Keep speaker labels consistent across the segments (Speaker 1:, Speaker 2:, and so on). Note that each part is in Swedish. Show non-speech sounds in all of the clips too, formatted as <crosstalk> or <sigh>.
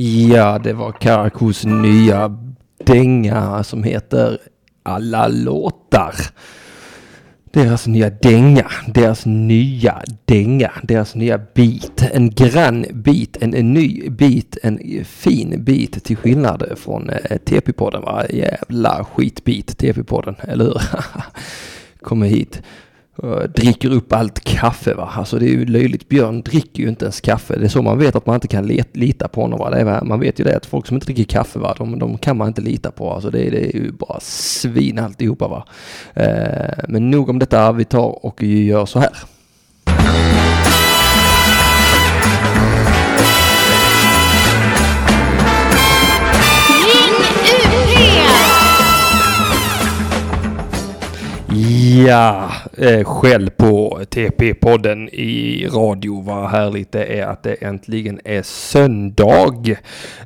Speaker 1: Ja, det var Karakos nya dänga som heter Alla låtar. Deras nya dänga, deras nya dänga, deras nya bit. En grann bit, en, en ny bit, en fin bit till skillnad från eh, TP-podden va. Jävla skitbit TP-podden, eller hur? <laughs> Kommer hit Eh, dricker upp allt kaffe va. Alltså det är ju löjligt. Björn dricker ju inte ens kaffe. Det är så man vet att man inte kan lita på honom va. Det är, man vet ju det att folk som inte dricker kaffe va, de, de kan man inte lita på. Alltså det, det är ju bara svin alltihopa va. Eh, men nog om detta. Vi tar och gör så här. Ja, eh, skäll på TP-podden i radio. Vad härligt det är att det äntligen är söndag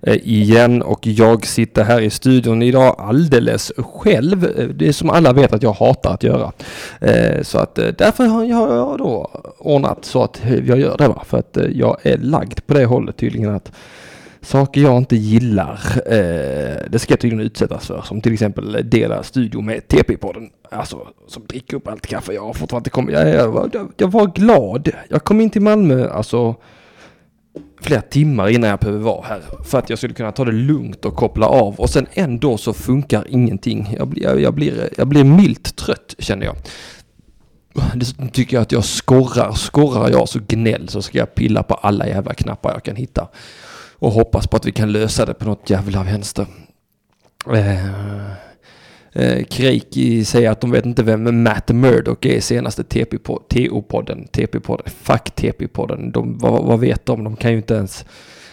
Speaker 1: eh, igen och jag sitter här i studion idag alldeles själv. Eh, det är som alla vet att jag hatar att göra. Eh, så att eh, därför har jag då ordnat så att eh, jag gör det. Va? För att jag är lagd på det hållet tydligen att Saker jag inte gillar, eh, det ska jag tydligen utsättas för. Som till exempel dela studio med TP-podden. Alltså, som dricker upp allt kaffe. Jag har fortfarande inte kommit, jag, jag, jag var glad. Jag kom in till Malmö, alltså flera timmar innan jag behöver vara här. För att jag skulle kunna ta det lugnt och koppla av. Och sen ändå så funkar ingenting. Jag blir, jag blir, jag blir milt trött känner jag. Dessutom tycker jag att jag skorrar. Skorrar jag så gnäll så ska jag pilla på alla jävla knappar jag kan hitta och hoppas på att vi kan lösa det på något jävla vänster. Eh, eh, Kreiki säger att de vet inte vem Matt Murdoch är i senaste TP-podden. TP-podden. Fuck TP-podden. De, vad, vad, vet de? De kan ju inte ens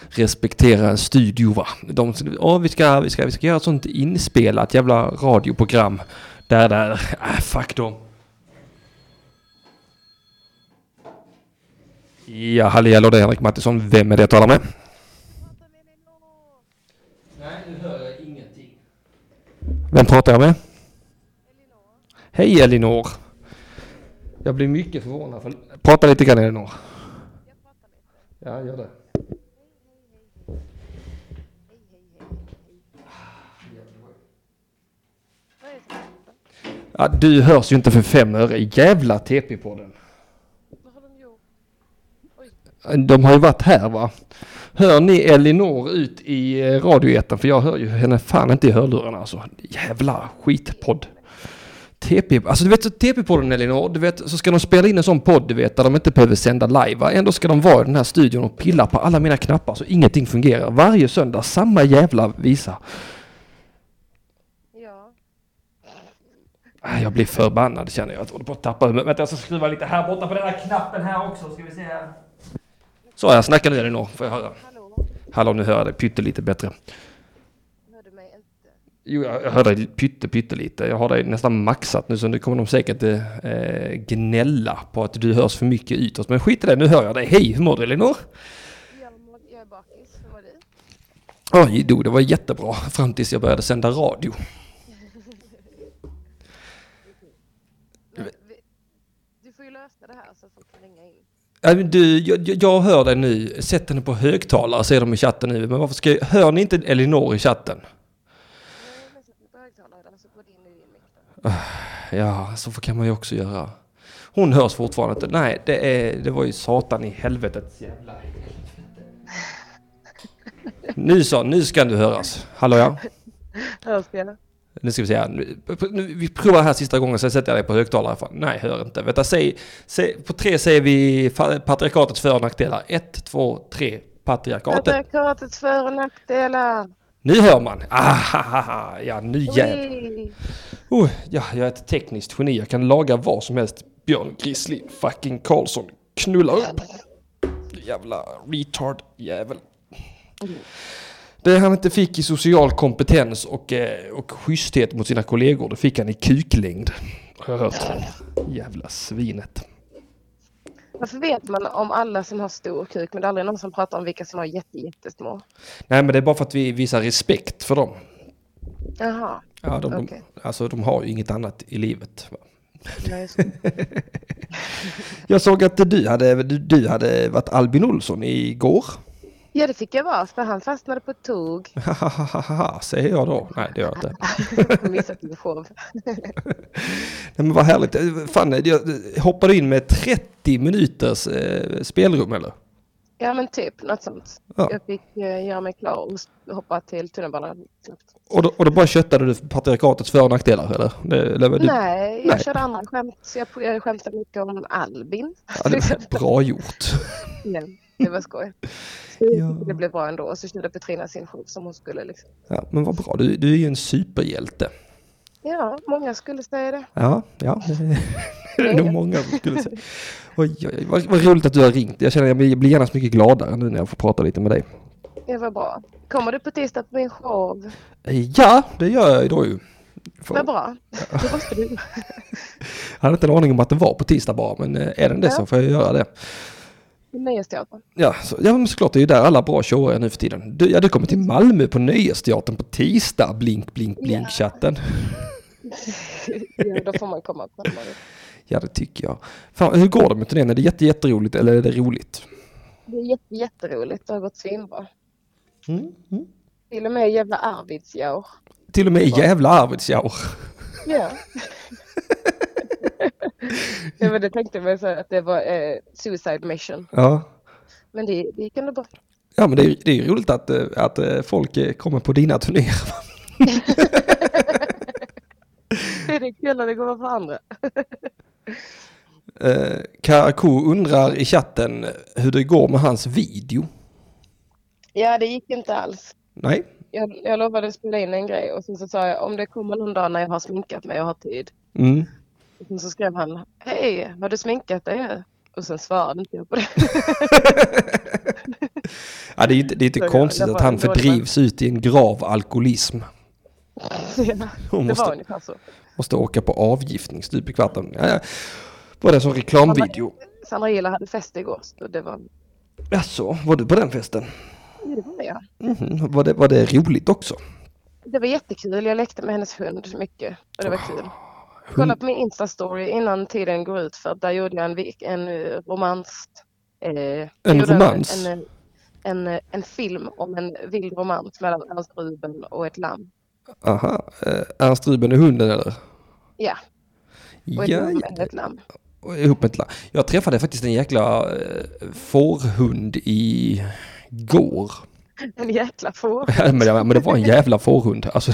Speaker 1: respektera en studio va. De, oh, vi, ska, vi, ska, vi ska göra ett sånt inspelat jävla radioprogram. Där, där, äh, fuck dem. Ja, halli hallå det är Henrik Mattisson. Vem är det jag talar med? Vem pratar jag med? Elinor. Hej Elinor. Jag blir mycket förvånad. För... Prata lite grann Elinor. Jag pratar lite. Ja, gör det. Ja, du hörs ju inte för fem öre. Jävla TP-podden. Vad har de gjort? De har ju varit här va? Hör ni Elinor ut i eh, radioeten? För jag hör ju henne fan inte i hörlurarna alltså. Jävla skitpodd. TP, alltså du vet TP-podden Elinor, du vet så ska de spela in en sån podd du vet där de inte behöver sända live va? Ändå ska de vara i den här studion och pilla på alla mina knappar så ingenting fungerar. Varje söndag samma jävla visa. Ja. Ah, jag blir förbannad känner jag. Jag håller på att tappa Vänta jag ska skruva lite här borta på den här knappen här också ska vi se här. Så jag snackar nu Elinor, får jag höra. Hallå? Hallå, nu hör jag dig pyttelite bättre. Hör du mig inte? Jo, jag hör dig pytte, pyttelite. Jag har dig nästan maxat nu så nu kommer de säkert eh, gnälla på att du hörs för mycket utåt. Men skit i det, nu hör jag dig. Hej, hur mår du Elinor?
Speaker 2: Jag, mår, jag är bakis, hur mår
Speaker 1: du? Oj, då, det var jättebra fram tills jag började sända radio.
Speaker 2: Du får ju lösa det här så att folk kan ringa in.
Speaker 1: Äh, du, jag, jag hör dig nu. Sätt henne på högtalare, säger de i chatten nu. Men varför ska jag, Hör ni inte Elinor i chatten? Äh, ja, så kan man ju också göra. Hon hörs fortfarande inte. Nej, det, är, det var ju satan i helvetets jävla Nu så, nu ska du höras. Hallå ja?
Speaker 2: Hörs jag?
Speaker 1: Nu ska vi se Nu, vi provar här sista gången, så sätter jag dig på högtalare. Nej, hör inte. Vänta, säg, säg, på tre säger vi patriarkatets för och nackdelar. Ett, två, tre. Patriarkatet.
Speaker 2: Patriarkatets för och nackdelar.
Speaker 1: Nu hör man. Ah, ja, nu jävlar. Oh, ja, jag är ett tekniskt geni. Jag kan laga vad som helst. Björn Grizzly fucking Karlsson. Knulla upp. Jävla retard jävel. Mm. Det han inte fick i social kompetens och, eh, och schyssthet mot sina kollegor, det fick han i kuklängd. Har jag hört. Jävla svinet.
Speaker 2: Varför vet man om alla som har stor kuk men det är aldrig någon som pratar om vilka som har jätte, jättesmå?
Speaker 1: Nej men det är bara för att vi visar respekt för dem.
Speaker 2: Jaha.
Speaker 1: Ja, de, okay. de, alltså de har ju inget annat i livet. Nej, <laughs> jag såg att du hade, du, du hade varit Albin Olsson igår.
Speaker 2: Ja, det fick jag vara för han fastnade på ett tåg. <laughs>
Speaker 1: Säger jag då. Nej, det gör jag inte. <laughs>
Speaker 2: Missat show. <laughs>
Speaker 1: Nej, men vad härligt. Fan, jag hoppade in med 30 minuters eh, spelrum eller?
Speaker 2: Ja, men typ något sånt.
Speaker 1: Ja.
Speaker 2: Jag fick eh, göra mig klar och hoppa till tunnelbanan.
Speaker 1: Och då, och då bara köttade du patriarkatets för och nackdelar eller? Det, eller du,
Speaker 2: Nej, jag
Speaker 1: Nej.
Speaker 2: körde andra skämt. Jag, jag skämtade mycket om Albin.
Speaker 1: ja, det var bra gjort.
Speaker 2: Ja, det var skoj.
Speaker 1: Ja. <laughs>
Speaker 2: Det blev bra ändå. Och så körde Petrina sin show som hon skulle. Liksom.
Speaker 1: Ja, men vad bra, du, du är ju en superhjälte.
Speaker 2: Ja, många skulle säga det.
Speaker 1: Ja, ja. <laughs> Det är nog många som skulle säga. Oj, oj, oj, vad, vad roligt att du har ringt. Jag känner att jag blir, så mycket gladare nu när jag får prata lite med dig.
Speaker 2: Det var bra. Kommer du på tisdag på min show?
Speaker 1: Ja, det gör jag idag ju. För-
Speaker 2: Vad bra. Det måste du. <laughs>
Speaker 1: Jag hade inte en aning om att det var på tisdag bara, men eh, är den det
Speaker 2: Ja.
Speaker 1: så får jag göra det.
Speaker 2: Nöjesteatern.
Speaker 1: Ja, så, ja men såklart, det är ju där alla bra shower är nu för tiden. Du, ja, du kommer till Malmö på Nöjesteatern på tisdag, blink, blink, blink
Speaker 2: Ja.
Speaker 1: chatten. <laughs>
Speaker 2: Ja, då får man komma på det.
Speaker 1: Ja, det tycker jag. Fan, hur går det med turnén? Är det jätte, jätteroligt eller är det roligt?
Speaker 2: Det är jätte, jätteroligt. Det har gått svinbra.
Speaker 1: Mm, mm.
Speaker 2: Till och med jävla Arvidsjaur.
Speaker 1: Till och med jävla Arvidsjaur.
Speaker 2: Ja. <laughs> ja men det tänkte man så här att det var eh, suicide mission.
Speaker 1: Ja.
Speaker 2: Men det, det gick ändå bra.
Speaker 1: Ja, men det är, det är roligt att, eh, att eh, folk eh, kommer på dina turnéer. <laughs>
Speaker 2: Det är kul när det går bra för andra.
Speaker 1: Eh, Karakou undrar i chatten hur det går med hans video.
Speaker 2: Ja, det gick inte alls.
Speaker 1: Nej,
Speaker 2: Jag, jag lovade spela in en grej och sen så sa jag om det kommer någon dag när jag har sminkat mig och har tid.
Speaker 1: mm.
Speaker 2: Och så skrev han Hej, har du sminkat dig? Och sen svarade inte jag på det. <laughs>
Speaker 1: ja, det är inte, det är inte
Speaker 2: Så
Speaker 1: konstigt att han fördrivs ut i en grav alkoholism.
Speaker 2: ja, <laughs>
Speaker 1: Hon
Speaker 2: det var
Speaker 1: måste,
Speaker 2: ungefär så.
Speaker 1: måste åka på avgiftning stup i kvarten. Ja, ja. Var det som reklamvideo?
Speaker 2: Sandra Gilla hade fest igår så det var,
Speaker 1: Jaså, var du på den festen?
Speaker 2: ja, det var jag.
Speaker 1: Mhm, Var, det, var det roligt också?
Speaker 2: Det var jättekul. Jag lekte med hennes hund mycket och det var kul. Kolla på min Insta-story innan tiden går ut för där gjorde jag en, en eh, romans. Eh,
Speaker 1: En romans?
Speaker 2: En, en, en, en film om en vild romans mellan Ernst Ruben och ett lamm.
Speaker 1: Aha, eh, Ernst Ruben är hunden eller?
Speaker 2: Ja, och ett
Speaker 1: Ja,
Speaker 2: lamm
Speaker 1: ja,
Speaker 2: ett lamm.
Speaker 1: ihop ett la- Jag träffade faktiskt en jäkla eh, fårhund i går. <laughs>
Speaker 2: En jäkla får.
Speaker 1: Ja, <laughs> men, det, men det var en jävla fårhund. Alltså,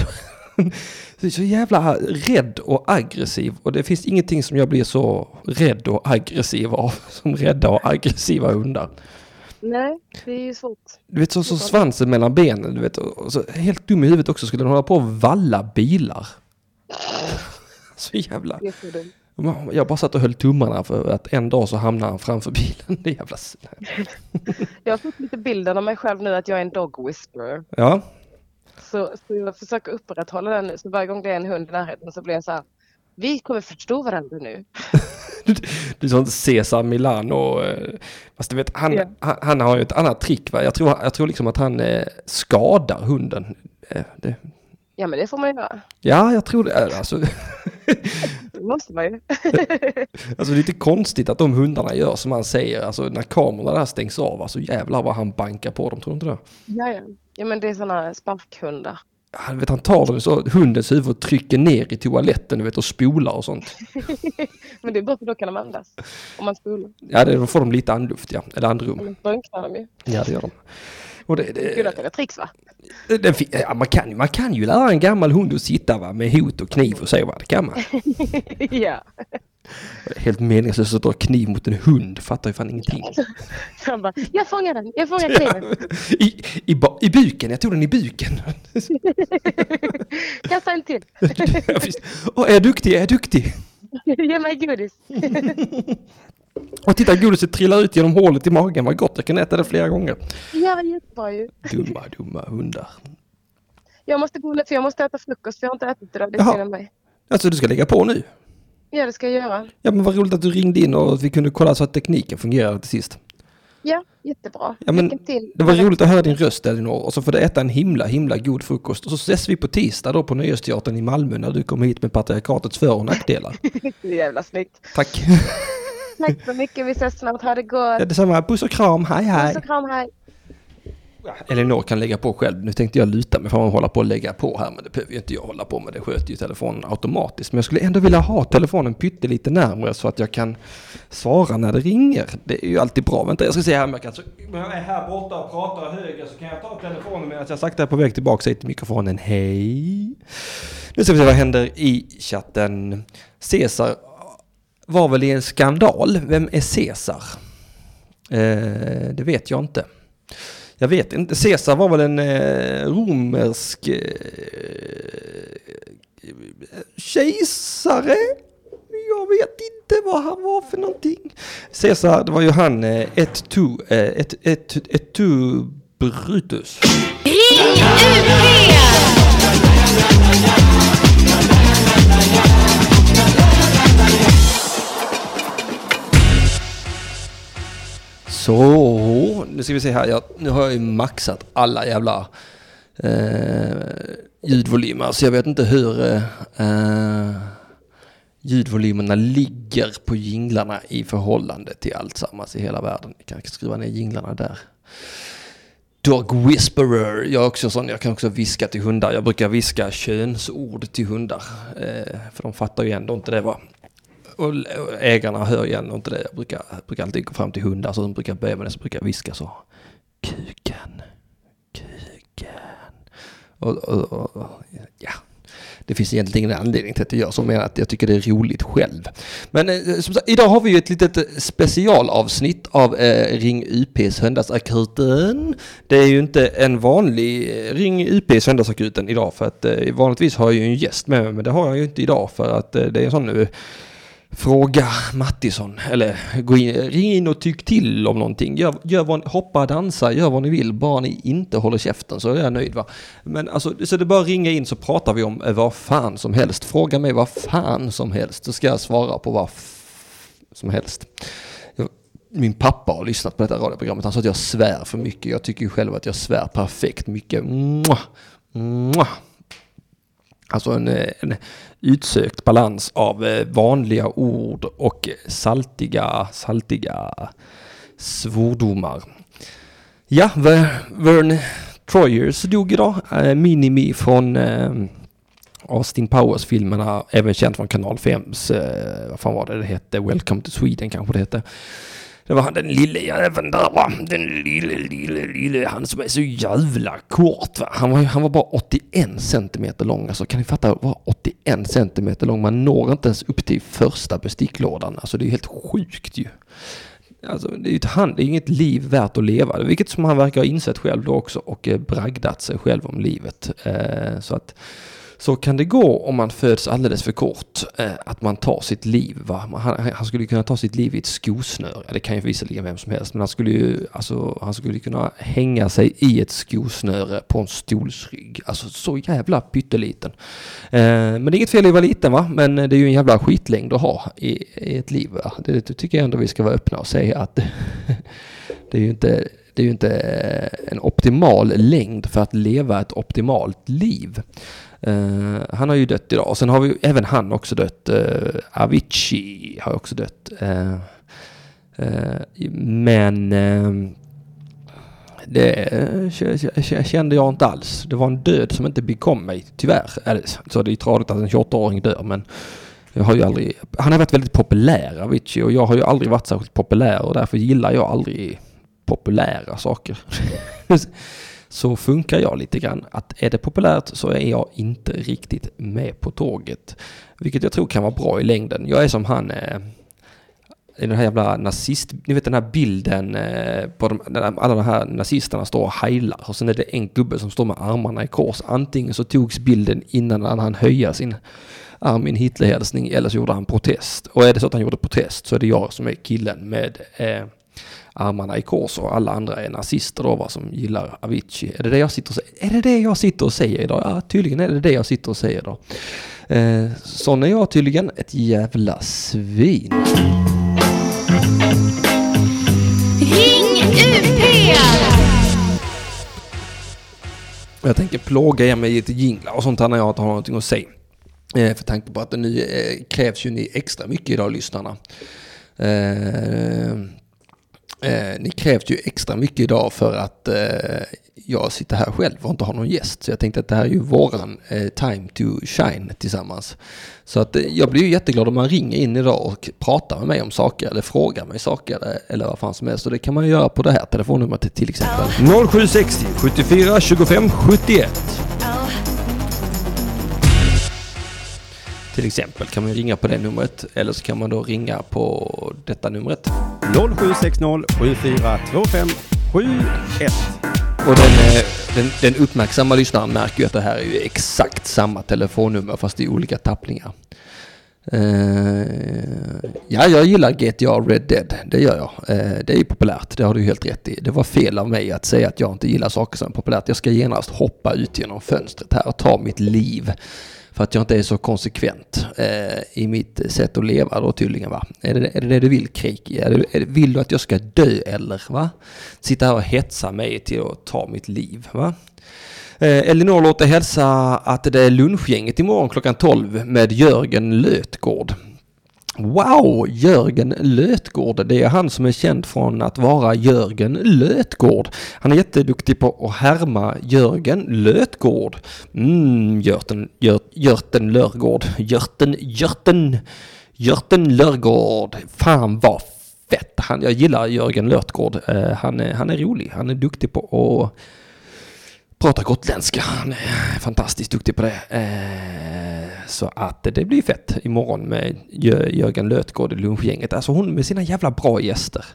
Speaker 1: är <laughs> så jävla rädd och aggressiv. Och det finns ingenting som jag blir så rädd och aggressiv av som rädda och aggressiva hundar.
Speaker 2: Nej, det är ju svårt.
Speaker 1: Du vet så, så svansen mellan benen. Du vet, och så helt dum i huvudet också skulle den hålla på och valla bilar. <laughs> Så jävla...
Speaker 2: Så.
Speaker 1: Jag bara satt och höll tummarna för att en dag så hamnar han framför bilen. <laughs> Det jävla...
Speaker 2: Jag har fått lite bilden av mig själv nu att jag är en dog whisperer.
Speaker 1: Ja,
Speaker 2: Så, så jag försöker upprätthålla den nu. Så varje gång det är en hund i närheten så blir jag så här. Vi kommer förstå varandra nu. <laughs>
Speaker 1: Du sa inte Cesar Milano. eh, Fast du vet, han,
Speaker 2: Ja.
Speaker 1: han, han har ju ett annat trick. Va? Jag, tror, jag tror liksom att han eh, skadar hunden. Eh, det,
Speaker 2: Ja men det får man ju göra.
Speaker 1: ja, jag tror det. är Alltså, <laughs>
Speaker 2: Det måste man ju. <laughs>
Speaker 1: alltså lite konstigt att de hundarna gör som han säger. Alltså när kamerorna där stängs av. Alltså jävlar vad han bankar på dem. Tror du inte det?
Speaker 2: Ja, ja. ja men det är sådana sparkhundar.
Speaker 1: Han, vet, han tar den så hundens huvud och trycker ner i toaletten du vet, och spolar och sånt. <laughs>
Speaker 2: Men det är bra för då kan de andas. Om man spolar.
Speaker 1: Ja, det, då får de lite andluft, ja. Eller andrum.
Speaker 2: Eller drunknar de ju.
Speaker 1: Ja, det gör de. Och det, det,
Speaker 2: att det är tricks va?
Speaker 1: det, fin- ja, man, kan, man kan ju lära en gammal hund att sitta va, med hot och kniv och så. Va? Det kan man. <laughs>
Speaker 2: ja.
Speaker 1: Det är Helt meningslöst att dra kniv mot en hund. Fattar ju fan ingenting.
Speaker 2: Han bara, jag fångar den, jag fångar kniven. <laughs>
Speaker 1: I, i, I buken, jag tog den i buken. <laughs>
Speaker 2: Kasta en till.
Speaker 1: Ja, visst. Åh, är jag duktig? Är jag duktig?
Speaker 2: Ge mig godis.
Speaker 1: Och titta, godiset trillar ut genom hålet i magen. Vad gott, jag kan äta det flera gånger.
Speaker 2: Ja, jättebra ju.
Speaker 1: Dumma, dumma hundar.
Speaker 2: Jag måste gå nu för jag måste äta frukost för jag har inte ätit idag. Det om mig.
Speaker 1: Alltså, du ska lägga på nu?
Speaker 2: Ja, det ska jag göra.
Speaker 1: Ja, men vad roligt att du ringde in och att vi kunde kolla så att tekniken fungerade till sist.
Speaker 2: Ja, jättebra.
Speaker 1: Ja, men
Speaker 2: till.
Speaker 1: Det var roligt att höra din röst Elinor och så får du äta en himla himla god frukost och så ses vi på tisdag då på Nöjesteatern i Malmö när du kommer hit med patriarkatets för och nackdelar. <laughs>
Speaker 2: Det är jävla snyggt.
Speaker 1: Tack! <laughs>
Speaker 2: Tack så mycket. Vi ses snart. Ha det
Speaker 1: Ja,
Speaker 2: gott.
Speaker 1: detsamma, puss och kram, hej hej!
Speaker 2: Puss och kram. Hej.
Speaker 1: Elinor kan lägga på själv. Nu tänkte jag luta mig för att hålla på att lägga på här, men det behöver ju inte jag hålla på med. Det sköter ju telefonen automatiskt. Men jag skulle ändå vilja ha telefonen pyttelite närmare så att jag kan svara när det ringer. Det är ju alltid bra. Vänta, jag ska se här om jag kan... Så, när jag är här borta och pratar höger så kan jag ta telefonen medan jag sakta är på väg tillbaka säger till mikrofonen. Hej! Nu ska vi se vad händer i chatten. Caesar var väl i en skandal. Vem är Caesar? Eh, det vet jag inte. Jag vet inte. Caesar var väl en eh, romersk eh, kejsare? Jag vet inte vad han var för någonting. Caesar, det var ju han, eh, ett tu, eh, ett, ett, ett tu Brutus.
Speaker 3: Ring UP!
Speaker 1: Så, nu ska vi se här. Jag, nu har jag ju maxat alla jävla eh, ljudvolymer. Så jag vet inte hur eh, ljudvolymerna ligger på jinglarna i förhållande till allt sammans i hela världen. Jag kan skruva ner jinglarna där. Dog Whisperer. Jag är också sån, jag kan också viska till hundar. Jag brukar viska könsord till hundar. Eh, för de fattar ju ändå inte det va. Och ägarna hör ju ändå inte det. Jag brukar, brukar alltid gå fram till hundar så de brukar be med det så brukar jag viska så. Kuken. Kuken. Och, och, och, ja. Det finns egentligen ingen anledning till att jag gör så, men att jag tycker det är roligt själv. Men eh, som sagt, idag har vi ju ett litet eh, specialavsnitt av eh, Ring UP Söndagsakuten. Det är ju inte en vanlig eh, Ring UP Söndagsakuten idag, för att eh, vanligtvis har jag ju en gäst med mig, men det har jag ju inte idag för att eh, det är en sån eh, Fråga Mattisson, eller gå in, ring in och tyck till om någonting. Gör, gör vad, hoppa, dansa, gör vad ni vill, bara ni inte håller käften så är jag nöjd va. Men alltså, så det är bara ringa in så pratar vi om eh, vad fan som helst. Fråga mig vad fan som helst, så ska jag svara på vad som helst. Jag, min pappa har lyssnat på detta radioprogrammet, han sa att jag svär för mycket. Jag tycker ju själv att jag svär perfekt mycket. Mwah, mwah. Alltså en, eh, en utsökt balans av eh, vanliga ord och saltiga, saltiga svordomar. Ja, Vern Troyers dog idag. Eh, Minimi från Austin Powers-filmerna, även känd från Kanal 5s, vad fan var det det hette, Welcome to Sweden kanske det hette. Det var han den lille jäveln där va. Den lille, lille, lille. Han som är så jävla kort va. Han var, han var bara 81 centimeter lång. Alltså kan ni fatta? Var 81 centimeter lång. Man når inte ens upp till första besticklådan. Alltså det är helt sjukt ju. Alltså, det är ju ett hand, det är inget liv värt att leva. Vilket som han verkar ha insett själv då också och eh, bragdat sig själv om livet. Eh, så att så kan det gå om man föds alldeles för kort, eh, att man tar sitt liv. Va? Han, han, skulle kunna ta sitt liv i ett skosnöre. Det kan ju visserligen vem som helst, men han skulle ju alltså, han skulle kunna hänga sig i ett skosnöre på en stolsrygg. Alltså så jävla pytteliten. Eh, men det är inget fel i att vara liten va, men det är ju en jävla skitlängd att ha i, i ett liv. Va? Det, det tycker jag ändå vi ska vara öppna och säga att <laughs> det är ju inte det är ju inte en optimal längd för att leva ett optimalt liv. Uh, han har ju dött idag. Och sen har vi ju även han också dött. Uh, Avicii har också dött. Uh, men det kände jag inte alls. Det var en död som inte bekom mig, tyvärr. Så det är tradigt att en 28-åring dör, men jag har ju aldrig... Han har varit väldigt populär, Avicii, och jag har ju aldrig varit särskilt populär och därför gillar jag aldrig populära saker. <laughs> så funkar jag lite grann. Att är det populärt så är jag inte riktigt med på tåget. Vilket jag tror kan vara bra i längden. Jag är som han eh, den här jävla nazist, ni vet den här bilden eh, på de, alla de här nazisterna står och heilar och sen är det en gubbe som står med armarna i kors. Antingen så togs bilden innan han höja sin arm i en Hitlerhälsning eller så gjorde han protest. Och är det så att han gjorde protest så är det jag som är killen med eh, armarna i kors och alla andra är nazister då va, som gillar Avicii. Är det det jag sitter och säger? Är det det jag sitter och säger idag? Ja, tydligen är det det jag sitter och säger då. Eh, sån är jag tydligen, ett jävla svin.
Speaker 3: Ring UP!
Speaker 1: Jag tänker plåga er med lite jinglar och sånt här när jag inte har någonting att säga. Eh, för tanke på att det nu eh, krävs ju ni extra mycket idag, lyssnarna. Eh, Eh, ni krävs ju extra mycket idag för att eh, jag sitter här själv och inte har någon gäst. Så jag tänkte att det här är ju våran eh, time to shine tillsammans. Så att eh, jag blir ju jätteglad om man ringer in idag och pratar med mig om saker eller frågar mig saker eller, eller vad fan som helst. Så det kan man ju göra på det här telefonnumret till exempel. 0760 74 25 71. Till exempel kan man ringa på det numret eller så kan man då ringa på detta numret.
Speaker 4: 0760 7425 71.
Speaker 1: Och den, eh, den, den uppmärksamma lyssnaren märker ju att det här är ju exakt samma telefonnummer fast i olika tappningar. Eh, ja, jag gillar GTA Red Dead. Det gör jag. Eh, det är ju populärt. Det har du helt rätt i. Det var fel av mig att säga att jag inte gillar saker som är populärt. Jag ska genast hoppa ut genom fönstret här och ta mitt liv. För att jag inte är så konsekvent eh, i mitt sätt att leva då tydligen va. Är det är det, det du vill Kriki? Är det, är det, vill du att jag ska dö eller va? Sitta här och hetsa mig till att ta mitt liv va? Eh, Elinor låter hälsa att det är lunchgänget imorgon klockan 12 med Jörgen Lötgård. Wow, Jörgen Lötgård. Det är han som är känd från att vara Jörgen Lötgård. Han är jätteduktig på att härma Jörgen Lötgård. Mm, Görten, Gör, Görten Lörgård. Görten, Görten, Görten Lörgård. Fan vad fett. Han, jag gillar Jörgen Lötgård. Eh, han, är, han är rolig. Han är duktig på att Pratar gotländska. Han är fantastiskt duktig på det. Eh, så att det blir fett imorgon med Jörgen Lötgård i lunchgänget. Alltså hon med sina jävla bra gäster.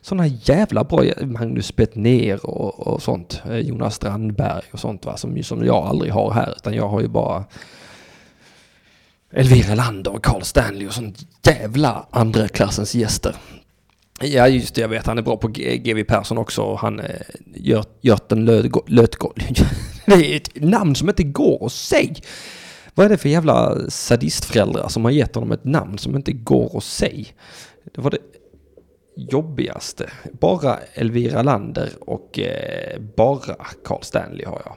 Speaker 1: Sådana jävla bra Magnus Bettner och, och sånt. Eh, Jonas Strandberg och sånt va. Som, som jag aldrig har här. Utan jag har ju bara Elvira Lander och Carl Stanley och sånt jävla andra klassens gäster. Ja just det, jag vet han är bra på GW Persson också. Han eh, gör, Görten Lötgård. Lötgård. <laughs> Det är ett namn som inte går att säga. Vad är det för jävla sadistföräldrar som har gett honom ett namn som inte går att säga? Det var det jobbigaste. Bara Elvira Lander och eh, bara Carl Stanley har jag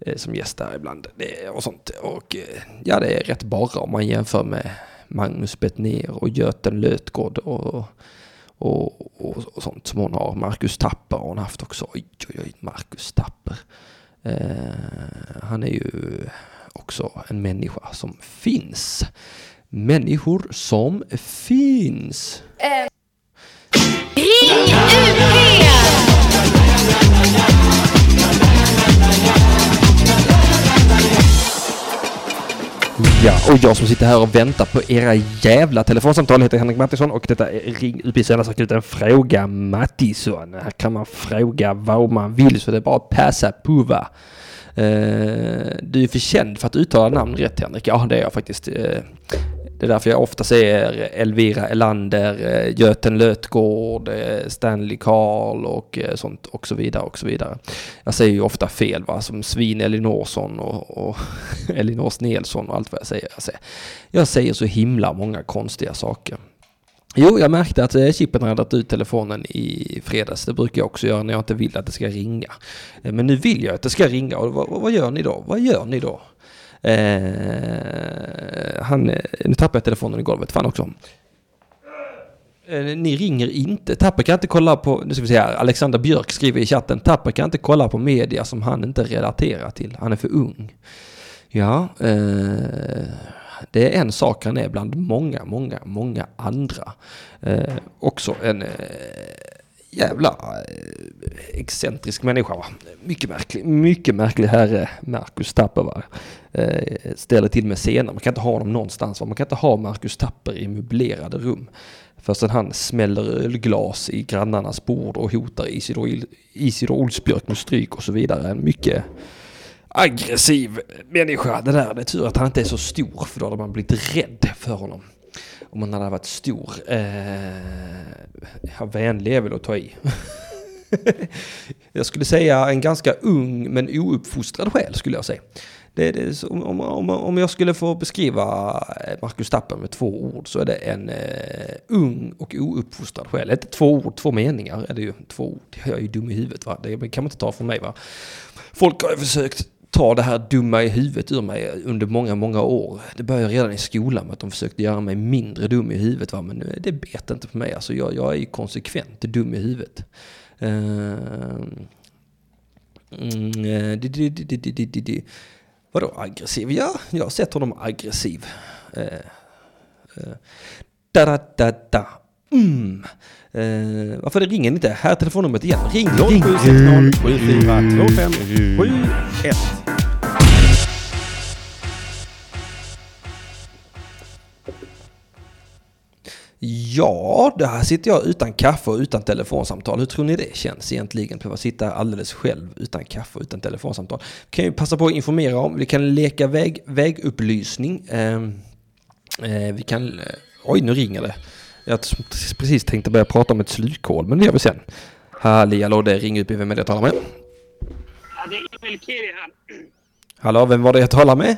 Speaker 1: eh, som gäst där ibland. Det, och sånt. Och eh, ja, det är rätt bara om man jämför med Magnus Bettner och Göten Lötgård och, och, och, och sånt som hon har. Marcus Tapper har hon haft också. Oj, oj, oj, Marcus Tapper. Eh, han är ju också en människa som finns. Människor som finns. Eh.
Speaker 3: Ring UP!
Speaker 1: Ja, och jag som sitter här och väntar på era jävla telefonsamtal heter Henrik Mattisson och detta är Ring UP Söndagsakuten Fråga Mattisson. Här kan man fråga vad man vill så det är bara att passa på va. Uh, du är för känd för att uttala namn rätt Henrik. Ja, det är jag faktiskt. Uh, det är därför jag ofta säger Elvira Elander, eh, Göten Lötgård, eh, Stanley Karl och eh, sånt och så vidare och så vidare. Jag säger ju ofta fel va, som Svin Elinorsson och, och <laughs> Elinor Snelsson och allt vad jag säger. Jag säger, jag säger så himla många konstiga saker. Jo, jag märkte att chippen hade ut telefonen i fredags. Det brukar jag också göra när jag inte vill att det ska ringa. Men nu vill jag att det ska ringa och vad, vad gör ni då? Vad gör ni då? Eh, han, eh, nu tappade jag telefonen i golvet, fan också. Eh, Ni ringer inte. Tapper kan inte kolla på, nu ska vi se här, Alexander Björk skriver i chatten, Tapper kan inte kolla på media som han inte relaterar till. Han är för ung. Ja, eh, det är en sak han är bland många, många, många andra. Eh, också en eh, jävla eh, excentrisk människa. Va? Mycket märklig, mycket märklig herre, Marcus Tapper. Va? Eh, ställer till med scener. Man kan inte ha honom någonstans. Va? Man kan inte ha Marcus Tapper i möblerade rum. Först sen han smäller ölglas i grannarnas bord och hotar Isidor, Isidor Olsbjörk med stryk och så vidare. En mycket aggressiv människa. Det där, det är tur att han inte är så stor för då hade man blivit rädd för honom. Om han hade varit stor. Eh, ja, vänlig är väl att ta i. <laughs> jag skulle säga en ganska ung men ouppfostrad själ skulle jag säga. Det, det, om, om, om jag skulle få beskriva eh, Marcus Tapper med två ord så är det en eh, ung och ouppfostrad själ. Inte två ord, två meningar är det ju. Två ord. Jag är ju dum i huvudet va. Det kan man inte ta från mig va. Folk har ju försökt ta det här dumma i huvudet ur mig under många, många år. Det började redan i skolan med att de försökte göra mig mindre dum i huvudet. Va? Men det bet inte på mig. Alltså jag, jag är ju konsekvent dum i huvudet. Eh, mm, eh, di- di- di- di- di- di- di. Vadå aggressiv? Ja, jag har sett honom aggressiv. Eh, eh, da, da, da, da. Mm. Eh, varför ringer inte? Här är telefonnumret igen. Ring, ring.
Speaker 4: 0760 7425 71.
Speaker 1: Ja, där sitter jag utan kaffe och utan telefonsamtal. Hur tror ni det känns egentligen? Att sitta alldeles själv utan kaffe och utan telefonsamtal. Kan ju passa på att informera om, vi kan leka väg, vägupplysning. Eh, eh, vi kan, eh, oj nu ringer det. Jag precis tänkte börja prata om ett slukhål, men det gör vi sen. Halli hallå, det ringer upp i vem är det jag talar med?
Speaker 5: Ja, det är Emil Kiri här.
Speaker 1: Hallå, vem var det jag talade med?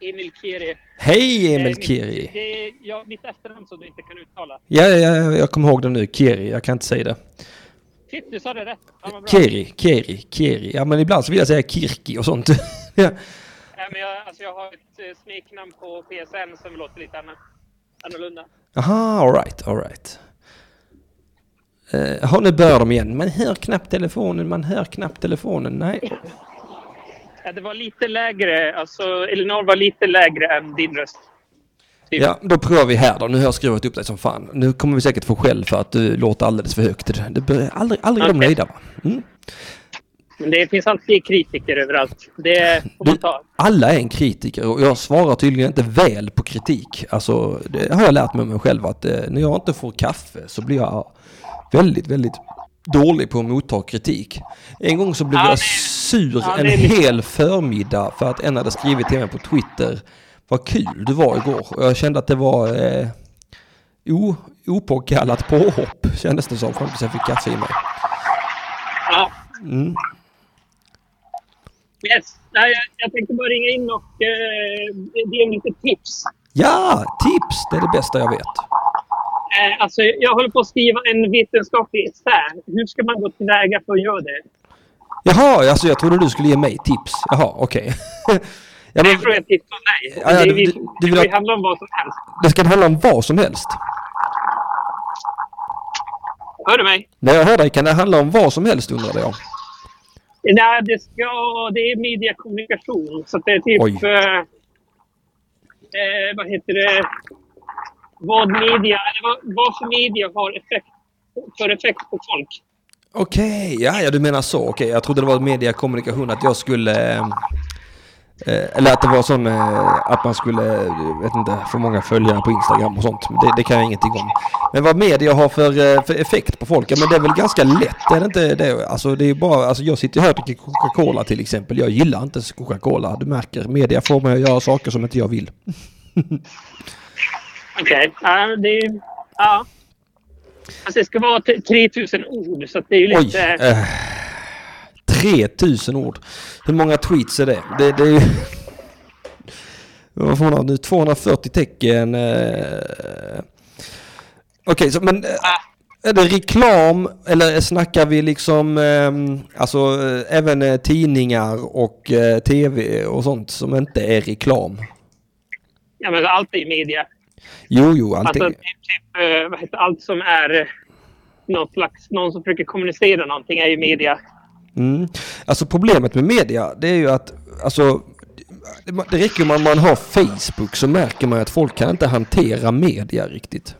Speaker 5: Emil Kiri.
Speaker 1: Hej Emil Kiri!
Speaker 5: Det är ja, mitt efternamn som du inte kan uttala.
Speaker 1: Ja, ja, ja, jag kommer ihåg det nu. Kiri, jag kan inte säga det.
Speaker 5: Titt, du sa det rätt. Ja.
Speaker 1: Keri, Keri, Keri. Ja men ibland så vill jag säga Kirki och sånt. <laughs> ja.
Speaker 5: Ja, men jag, alltså, jag har ett eh, smeknamn på PSN som låter lite annan, annorlunda.
Speaker 1: Aha, alright, alright. Uh, ja, nu börjar de igen. Man hör knappt telefonen, man hör knappt telefonen. Nej.
Speaker 5: Ja, det var lite lägre, alltså Elinor var lite lägre än din röst. Typ.
Speaker 1: Ja, då provar vi här då. Nu har jag skruvat upp dig som fan. Nu kommer vi säkert få skäll för att du låter alldeles för högt. Det blir aldrig, aldrig de
Speaker 5: Okej.
Speaker 1: nöjda va? Mm.
Speaker 5: Men det finns alltid kritiker överallt. Det får man ta.
Speaker 1: alla är en kritiker och jag svarar tydligen inte väl på kritik. Alltså, det har jag lärt mig mig själv att eh, när jag inte får kaffe så blir jag väldigt, väldigt dålig på att motta kritik. En gång så blev
Speaker 5: Ja,
Speaker 1: jag sur
Speaker 5: ja,
Speaker 1: en hel förmiddag för att en hade skrivit till mig på Twitter vad kul du var igår. Och jag kände att det var eh, o, opåkallat påhopp kändes det som fram tills jag fick kaffe i mig. Mm.
Speaker 5: Yes. Nej, jag, jag tänkte bara ringa in och eh, ge lite tips.
Speaker 1: Ja, tips! Det är det bästa jag vet.
Speaker 5: Eh, alltså, jag håller på att skriva en vetenskaplig essä. Hur ska man gå tillväga för att göra det?
Speaker 1: Jaha, alltså jag trodde du skulle ge mig tips. Jaha, okej. <laughs> ja, men,
Speaker 5: Jag tror jag tips från dig.
Speaker 1: Ja, ja,
Speaker 5: det,
Speaker 1: du- du-
Speaker 5: det
Speaker 1: att-
Speaker 5: handlar om vad som helst.
Speaker 1: det ska handla om vad som helst.
Speaker 5: Hör du mig?
Speaker 1: När jag hör dig kan det handla om vad som helst undrade jag.
Speaker 5: Nej, det, ska, det är mediekommunikation. Så det är typ... Eh, eh, vad heter det? Vad media... Vad, vad för media har effekt, för effekt på folk?
Speaker 1: Okej, ja, ja du menar så. Okej, jag trodde det var mediekommunikation att jag skulle... eh, eller att det var sån eh, att man skulle, eh, vet inte, få många följare på Instagram och sånt. Det, det kan jag ingenting om. Men vad media har för, för effekt på folk, ja men det är väl ganska lätt, är det inte det? Alltså det är bara, alltså jag sitter här och dricker Coca-Cola till exempel. Jag gillar inte Coca-Cola. Du märker, media får mig att göra saker som inte jag vill. <laughs>
Speaker 5: Okej. Ja, det är... Ja. Alltså det ska vara t- 3000 ord, så att det är ju
Speaker 1: Oj!
Speaker 5: lite...
Speaker 1: Eh, 3000 ord. Hur många tweets är det? Det, det är ju... Vad får man ha nu? 240 tecken. Eh... Okej, så men... Eh, är det reklam eller snackar vi liksom ehm, alltså eh, även eh, tidningar och eh, tv och sånt som inte är reklam?
Speaker 5: Ja, men allt är ju media.
Speaker 1: Jo, jo, allting.
Speaker 5: Alltså, typ, eh, allt som är något slags, någon som försöker kommunicera någonting är ju media.
Speaker 1: Mm. Alltså problemet med media det är ju att alltså det, räcker om man, man har Facebook så märker man att folk kan inte hantera media riktigt.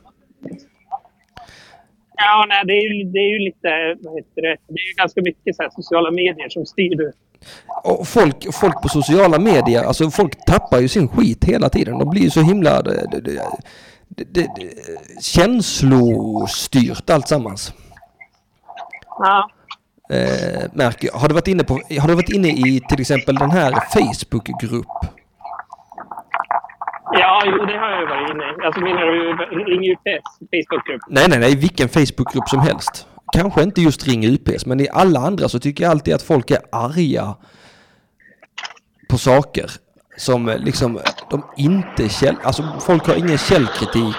Speaker 5: Ja, nej, det är ju, det är ju lite, vad heter det, det är ju ganska mycket så här, sociala medier som styr det.
Speaker 1: Och folk, folk på sociala medier, alltså folk tappar ju sin skit hela tiden. De blir ju så himla det, det, det, det, det, känslostyrt alltsammans.
Speaker 5: Ja.
Speaker 1: Eh, märker jag. Har du varit inne på, har du varit inne i till exempel den här Facebookgrupp?
Speaker 5: Ja, jo, det har jag varit inne i. Alltså menar du Ring UPs Facebookgrupp?
Speaker 1: Nej, nej, nej, vilken Facebookgrupp som helst. Kanske inte just Ring UPs, men i alla andra så tycker jag alltid att folk är arga på saker som eh, liksom de inte käll... Alltså folk har ingen källkritik.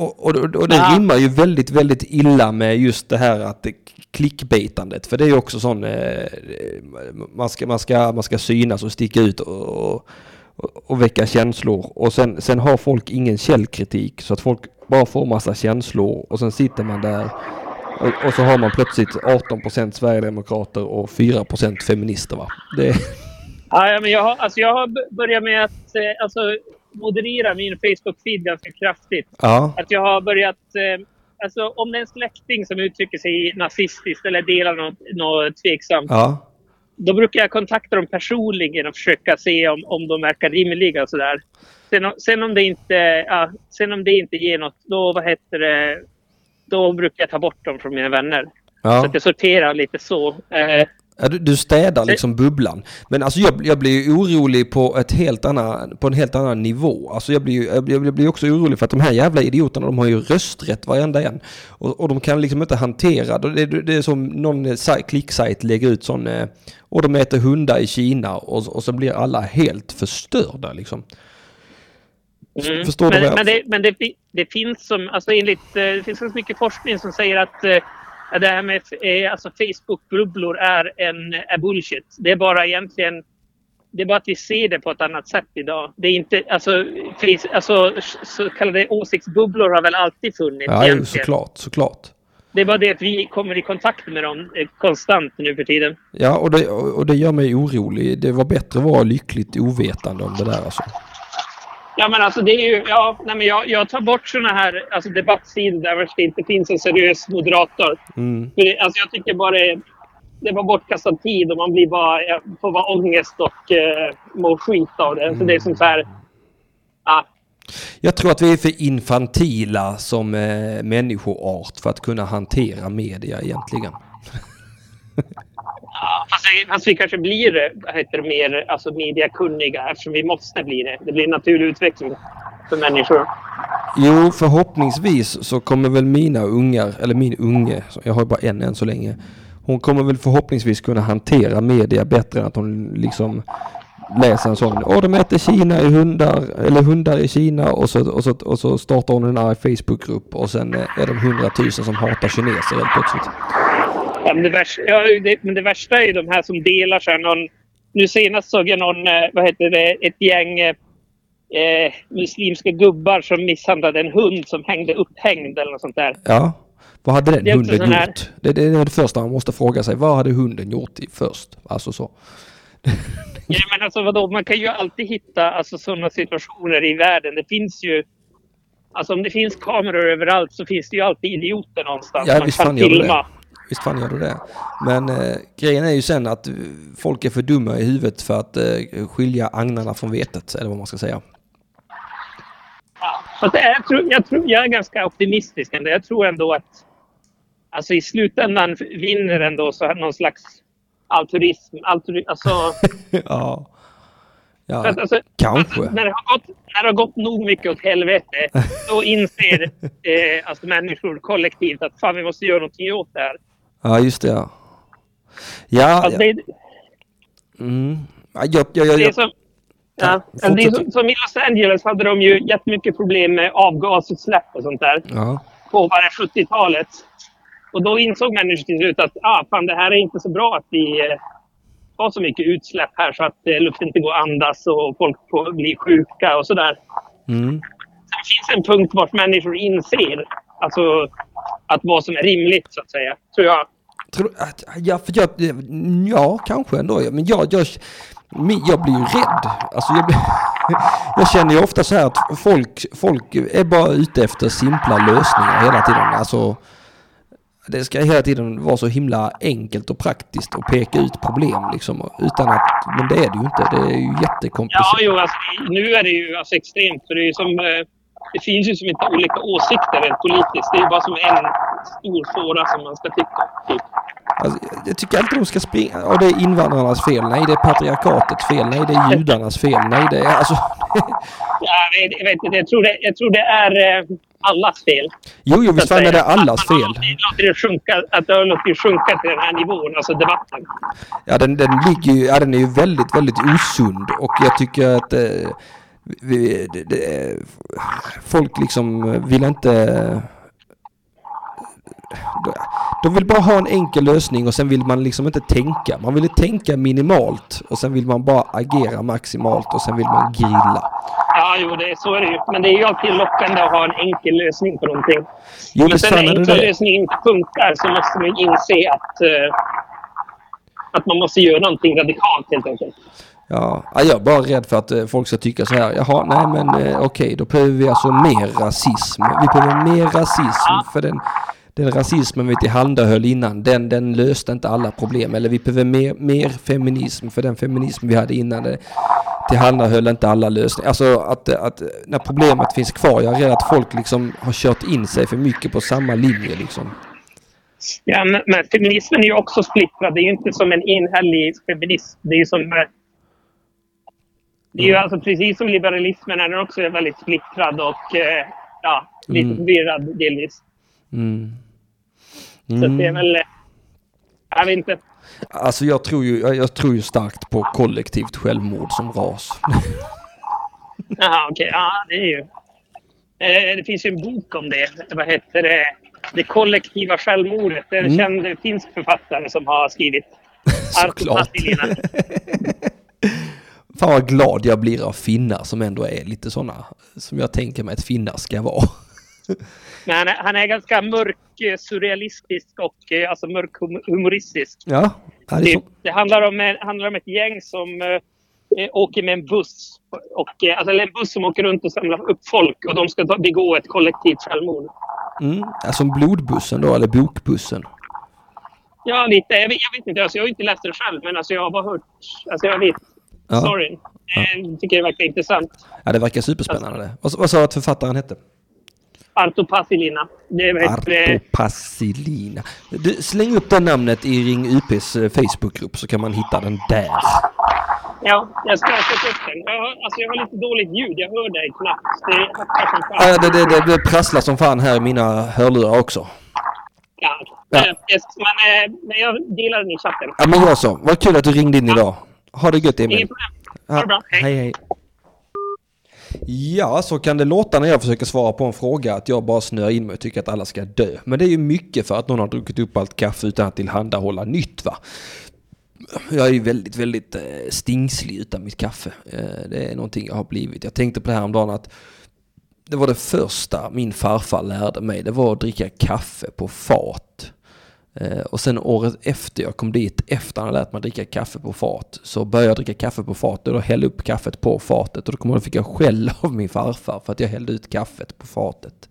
Speaker 1: Och, och, och det
Speaker 5: Ja.
Speaker 1: rimmar ju väldigt, väldigt illa med just det här att det, klickbitandet. För det är ju också sån, eh, man, ska, man, ska, man ska synas och sticka ut och, och, och väcka känslor. Och sen, sen har folk ingen källkritik så att folk bara får massa känslor och sen sitter man där och, och så har man plötsligt 18% Sverigedemokrater och 4% feminister va. Det,
Speaker 5: Ja, men jag, har, alltså jag har börjat med att eh, alltså, moderera min Facebook-feed ganska kraftigt.
Speaker 1: ja,
Speaker 5: Att jag har börjat... Eh, alltså om det är en släkting som uttrycker sig nazistiskt eller delar något, något tveksamt.
Speaker 1: ja,
Speaker 5: Då brukar jag kontakta dem personligen och försöka se om, om de verkar rimliga och sådär. Sen, sen, om det inte, ja, sen om det inte ger något, då, vad heter det, då brukar jag ta bort dem från mina vänner. Så
Speaker 1: ja.
Speaker 5: att jag sorterar lite så. Eh,
Speaker 1: Ja, du, du städar liksom bubblan. Men alltså jag, jag blir ju orolig på, ett helt annan, på en helt annan nivå. Alltså jag blir ju jag blir, jag blir också orolig för att de här jävla idioterna de har ju rösträtt varenda en. Och, och de kan liksom inte hantera det. Det, är som någon eh, saj- klicksajt lägger ut sån... Eh, och de äter hundar i Kina och, och så blir alla helt förstörda liksom.
Speaker 5: Mm.
Speaker 1: Förstår du
Speaker 5: men,
Speaker 1: vad jag-
Speaker 5: men, det, men det, det finns som, alltså enligt, eh, det finns så mycket forskning som säger att eh, det här med eh, alltså Facebook-bubblor är en är bullshit. Det är bara egentligen, det är bara att vi ser det på ett annat sätt idag. Det är inte, alltså, alltså så kallade åsiktsbubblor har väl alltid funnits
Speaker 1: Ja,
Speaker 5: egentligen.
Speaker 1: såklart, såklart.
Speaker 5: Det är bara det att vi kommer i kontakt med dem eh, konstant nu för tiden.
Speaker 1: Ja, och det, och det gör mig orolig. Det var bättre att vara lyckligt ovetande om det där alltså.
Speaker 5: Ja, men alltså det är ju, ja, nej, men jag, jag tar bort såna här alltså debattsidor där det inte finns en seriös moderator.
Speaker 1: Mm.
Speaker 5: För det, alltså jag tycker bara det, det var bortkastad tid och man blir bara, får bara ångest och eh, mår skit av det. Så det är sånt här... Ja,
Speaker 1: Jag tror att vi är för infantila som eh, människoart för att kunna hantera media egentligen. <laughs>
Speaker 5: ja, fast, vi- fast alltså, vi kanske blir heter mer alltså, mediakunniga eftersom vi måste bli det. Det blir en naturlig utveckling för människor.
Speaker 1: Jo, förhoppningsvis så kommer väl mina ungar, eller min unge, jag har ju bara en än så länge. Hon kommer väl förhoppningsvis kunna hantera media bättre än att hon liksom läser en sån. Åh, de äter Kina i hundar, eller hundar i Kina och så, och så, och så startar hon en arg Facebookgrupp och sen är de hundratusen som hatar kineser helt plötsligt.
Speaker 5: Ja, men, det värsta, ja, det, men det värsta är ju de här som delar sig. Någon, nu senast såg jag någon, eh, vad heter det, ett gäng eh, eh, muslimska gubbar som misshandlade en hund som hängde upphängd eller något sånt där.
Speaker 1: Ja, vad hade den hunden
Speaker 5: sån här-
Speaker 1: gjort? Det, det är det första man måste fråga sig. Vad hade hunden gjort i först? Alltså så.
Speaker 5: Ja, men alltså vadå? Man kan ju alltid hitta alltså, sådana situationer i världen. Det finns ju... Alltså om det finns kameror överallt så finns det ju alltid idioter någonstans.
Speaker 1: Ja,
Speaker 5: man
Speaker 1: visst
Speaker 5: kan filma.
Speaker 1: det. Visst fan gör du det. Men eh, grejen är ju sen att folk är för dumma i huvudet för att eh, skilja agnarna från vetet, eller vad man ska säga.
Speaker 5: Ja. Fast det är, jag, tror, jag, tror, jag är ganska optimistisk ändå. Jag tror ändå att alltså, i slutändan vinner ändå så här någon slags altruism. Altru, alltså, <laughs>
Speaker 1: ja. Ja,
Speaker 5: att, alltså,
Speaker 1: kanske.
Speaker 5: När det, har gått, när det har gått nog mycket åt helvete, då inser <laughs> eh, alltså människor kollektivt att fan, vi måste göra någonting åt det här.
Speaker 1: Ja, just det ja. Ja,
Speaker 5: Alltså,
Speaker 1: ja.
Speaker 5: det,
Speaker 1: Mm. Ja, jag, jag, jag,
Speaker 5: det som,
Speaker 1: Ja,
Speaker 5: ja, det som, som i Los Angeles hade de ju jättemycket problem med avgasutsläpp och sånt där
Speaker 1: ja.
Speaker 5: på bara 70-talet. Och då insåg människor till slut att ah, fan, det här är inte så bra att vi eh, har så mycket utsläpp här så att eh, luften inte går att andas och folk får, blir sjuka och sådär.
Speaker 1: Mm.
Speaker 5: Det finns en punkt vart människor inser alltså, att vad som är rimligt, så att säga. Tror jag.
Speaker 1: Tror ja, för jag, ja, kanske ändå. Men jag, jag, jag blir ju rädd. Alltså jag, blir, <laughs> jag känner ju ofta så här att folk, folk är bara ute efter simpla lösningar hela tiden. Alltså, det ska hela tiden vara så himla enkelt och praktiskt och peka ut problem liksom. Utan att, men det är det ju inte. Det är ju
Speaker 5: Ja,
Speaker 1: jättekomplicerat.
Speaker 5: jo, alltså, nu är det ju alltså, extremt. För det, är ju som, eh, det finns ju som inte olika åsikter rent politiskt. Det är ju bara som en stor fråga som man ska tycka. Typ.
Speaker 1: Alltså, jag tycker alltid de ska springa. Ja, det är invandrarnas fel. Nej, det är patriarkatets fel. Nej, det är judarnas fel. Nej, det är alltså... <laughs>
Speaker 5: Ja, jag, vet, jag, inte, tror det, jag tror det är eh, allas fel.
Speaker 1: Jo, jo, visst fan är det allas fel.
Speaker 5: låtit det sjunka, att det har låtit det sjunka till den här nivån, alltså debatten.
Speaker 1: Ja, den, den ligger ju, ja, den är ju väldigt, väldigt osund och jag tycker att eh, vi, det, det, folk liksom vill inte... De vill bara ha en enkel lösning och sen vill man liksom inte tänka. Man vill tänka minimalt och sen vill man bara agera maximalt och sen vill man grilla.
Speaker 5: Ja, jo, det, så är det ju. Men det är ju alltid lockande att ha en enkel lösning på någonting.
Speaker 1: Jo,
Speaker 5: Men sen när
Speaker 1: är
Speaker 5: enkla lösningen inte funkar så måste man inse att, eh, att man måste göra någonting radikalt helt enkelt.
Speaker 1: Ja, jag är bara rädd för att eh, folk ska tycka så här. Jaha, nej men okej, okej, då behöver vi alltså mer rasism. Vi behöver mer rasism för den, den rasismen vi tillhandahöll innan, den, den löste inte alla problem. Eller vi behöver mer, mer feminism för den feminism vi hade innan det tillhandahöll inte alla lösningar. Alltså att, att när problemet finns kvar, jag är rädd att folk liksom har kört in sig för mycket på samma linje liksom.
Speaker 5: Ja, men feminismen är ju också splittrad. Det är ju inte som en enhällig feminism. Det är ju som... Eh, det är ju
Speaker 1: Mm.
Speaker 5: alltså precis som liberalismen är den också väldigt splittrad och eh, ja, lite
Speaker 1: Mm.
Speaker 5: förvirrad delvis.
Speaker 1: Mm.
Speaker 5: Så att det är
Speaker 1: Mm.
Speaker 5: väl... eh, Jag vet inte.
Speaker 1: Alltså jag tror ju, jag, tror ju starkt på kollektivt självmord som ras. <laughs>
Speaker 5: Jaha, okej. Ja, det är ju... Eh, det finns ju en bok om det. Vad heter det? Det kollektiva självmordet. Det är en
Speaker 1: Mm.
Speaker 5: känd finsk författare som har skrivit. <laughs>
Speaker 1: Såklart. <laughs> Fan vad glad jag blir av finnar som ändå är lite sådana som jag tänker mig att finnar ska vara.
Speaker 5: Men han är, han är ganska mörk, eh, surrealistisk och eh, alltså mörk hum- humoristisk.
Speaker 1: Ja, det
Speaker 5: Det,
Speaker 1: så.
Speaker 5: det handlar, om, en- handlar om ett gäng som eh, eh, åker med en buss. Och, eh, alltså, eller en buss som åker runt och samlar upp folk och de ska ta, begå ett kollektivt självmord.
Speaker 1: Mm, som blodbussen då, eller bokbussen.
Speaker 5: Ja, lite. Jag vet, jag vet inte. Alltså, jag har inte läst den själv, men alltså, jag har bara hört... Alltså, jag vet
Speaker 1: Ja.
Speaker 5: storyn. Jag tycker det verkar intressant.
Speaker 1: Ja, det verkar superspännande det. Vad, vad sa du att författaren hette?
Speaker 5: Arto Passilina.
Speaker 1: Arto
Speaker 5: eh,
Speaker 1: Passilina. Du, släng upp det namnet i Ring UPs eh, Facebookgrupp så kan man hitta den där.
Speaker 5: Ja, jag ska sätta upp den. Jag har, alltså, jag har lite dåligt ljud. Jag hör dig knappt. Det hackar som fan.
Speaker 1: Ja, det, det, det, det prasslar som fan här i mina hörlurar också.
Speaker 5: Ja.
Speaker 1: Ja.
Speaker 5: Eh, Men, eh, men jag delar den i chatten.
Speaker 1: Ja, men jag så. Vad kul att du ringde in idag. Ha det gött Emil.
Speaker 5: Ha det bra. Hej.
Speaker 1: hej, hej. Ja, så kan det låta när jag försöker svara på en fråga att jag bara snöar in mig och tycker att alla ska dö. Men det är ju mycket för att någon har druckit upp allt kaffe utan att tillhandahålla nytt va. Jag är ju väldigt, väldigt eh, stingslig utan mitt kaffe. Eh, det är någonting jag har blivit. Jag tänkte på det här om dagen att det var det första min farfar lärde mig. Det var att dricka kaffe på fat. Eh, och sen året efter jag kom dit, efter han hade lärt mig dricka kaffe på fat, så började jag dricka kaffe på fat och då hällde upp kaffet på fatet och då kom jag fick jag skäll <laughs> av min farfar för att jag hällde ut kaffet på fatet.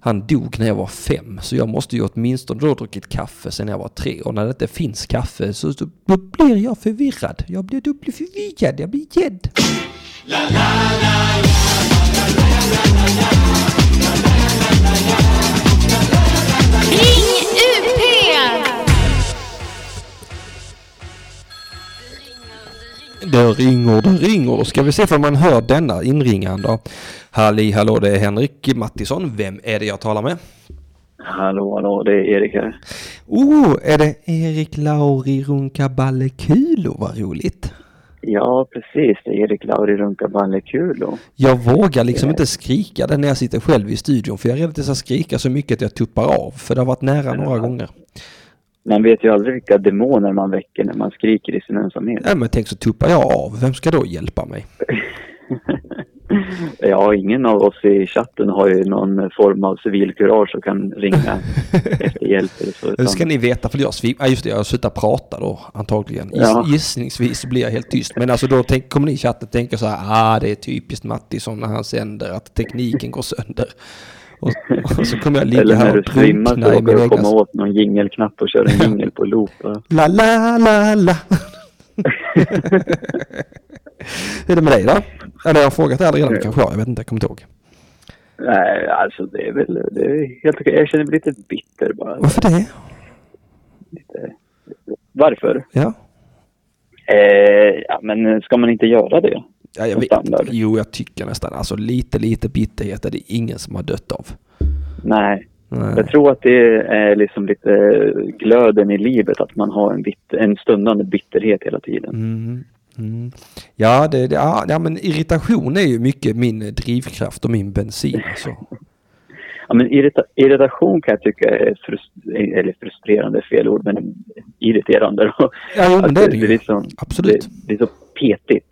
Speaker 1: Han dog när jag var fem, så jag måste ju åtminstone då druckit kaffe sen jag var tre. Och när det inte finns kaffe så, då blir jag förvirrad. Jag blir, då blir förvirrad, jag blir gädd.
Speaker 3: Ring
Speaker 1: Det ringer, det ringer. Då ska vi se om man hör denna inringaren då. Halli hallå, det är Henrik Mattisson. Vem är det jag talar med?
Speaker 6: Hallå, hallå, det är Erik här.
Speaker 1: Oh, är det Erik Lauri Runkaballe Kulo? Vad roligt.
Speaker 6: Ja, precis. Det är Erik Lauri Runkabalekulo.
Speaker 1: Jag vågar liksom inte skrika det när jag sitter själv i studion för jag är rädd att jag ska skrika så mycket att jag tuppar av. För det har varit nära några gånger.
Speaker 6: Man vet ju aldrig vilka demoner man väcker när man skriker i sin ensamhet.
Speaker 1: Nej men tänk så tuppar jag av. Vem ska då hjälpa mig? <laughs>
Speaker 6: Ja, ingen av oss i chatten har ju någon form av civilkurage och kan ringa efter hjälp eller så.
Speaker 1: Det
Speaker 6: utan-
Speaker 1: ska ni veta för jag svim... Ja just det, jag slutar prata då antagligen. Giss,
Speaker 6: Ja.
Speaker 1: Gissningsvis blir jag helt tyst. Men alltså då tänk, kommer ni i chatten tänka så här, ah det är typiskt Mattisson när han sänder att tekniken går sönder. Och, <laughs> och så kommer jag ligga
Speaker 6: Eller när
Speaker 1: här
Speaker 6: du
Speaker 1: och
Speaker 6: svimmar
Speaker 1: drunkna
Speaker 6: så
Speaker 1: i
Speaker 6: råkar
Speaker 1: min
Speaker 6: du
Speaker 1: egna...
Speaker 6: komma åt någon jingelknapp och köra en <laughs> jingel på loop.
Speaker 1: La la la la. <laughs> Hur är det med dig då? Eller jag har frågat det redan kanske jag, jag vet inte, jag kommer inte ihåg.
Speaker 6: Nej, alltså det är väl det är helt okej. Jag känner mig lite bitter bara.
Speaker 1: Varför det?
Speaker 6: Varför?
Speaker 1: Ja.
Speaker 6: Eh, ja, men ska man inte göra det?
Speaker 1: Ja, jag vet, jo, jag tycker nästan. Alltså lite, lite bitterhet är det ingen som har dött av.
Speaker 6: Nej.
Speaker 1: Nej.
Speaker 6: Jag tror att det är liksom lite glöden i livet, att man har en, bit- en stundande bitterhet hela tiden.
Speaker 1: Mm. Mm. Ja, det, det, ja, men irritation är ju mycket min drivkraft och min bensin. Alltså. <laughs>
Speaker 6: Ja, men irrita irritation kan jag tycka är frust eller frustrerande, fel ord, men irriterande. Då.
Speaker 1: Ja, jo, men det är det ju.
Speaker 6: liksom,
Speaker 1: Absolut.
Speaker 6: Det, det är så petigt.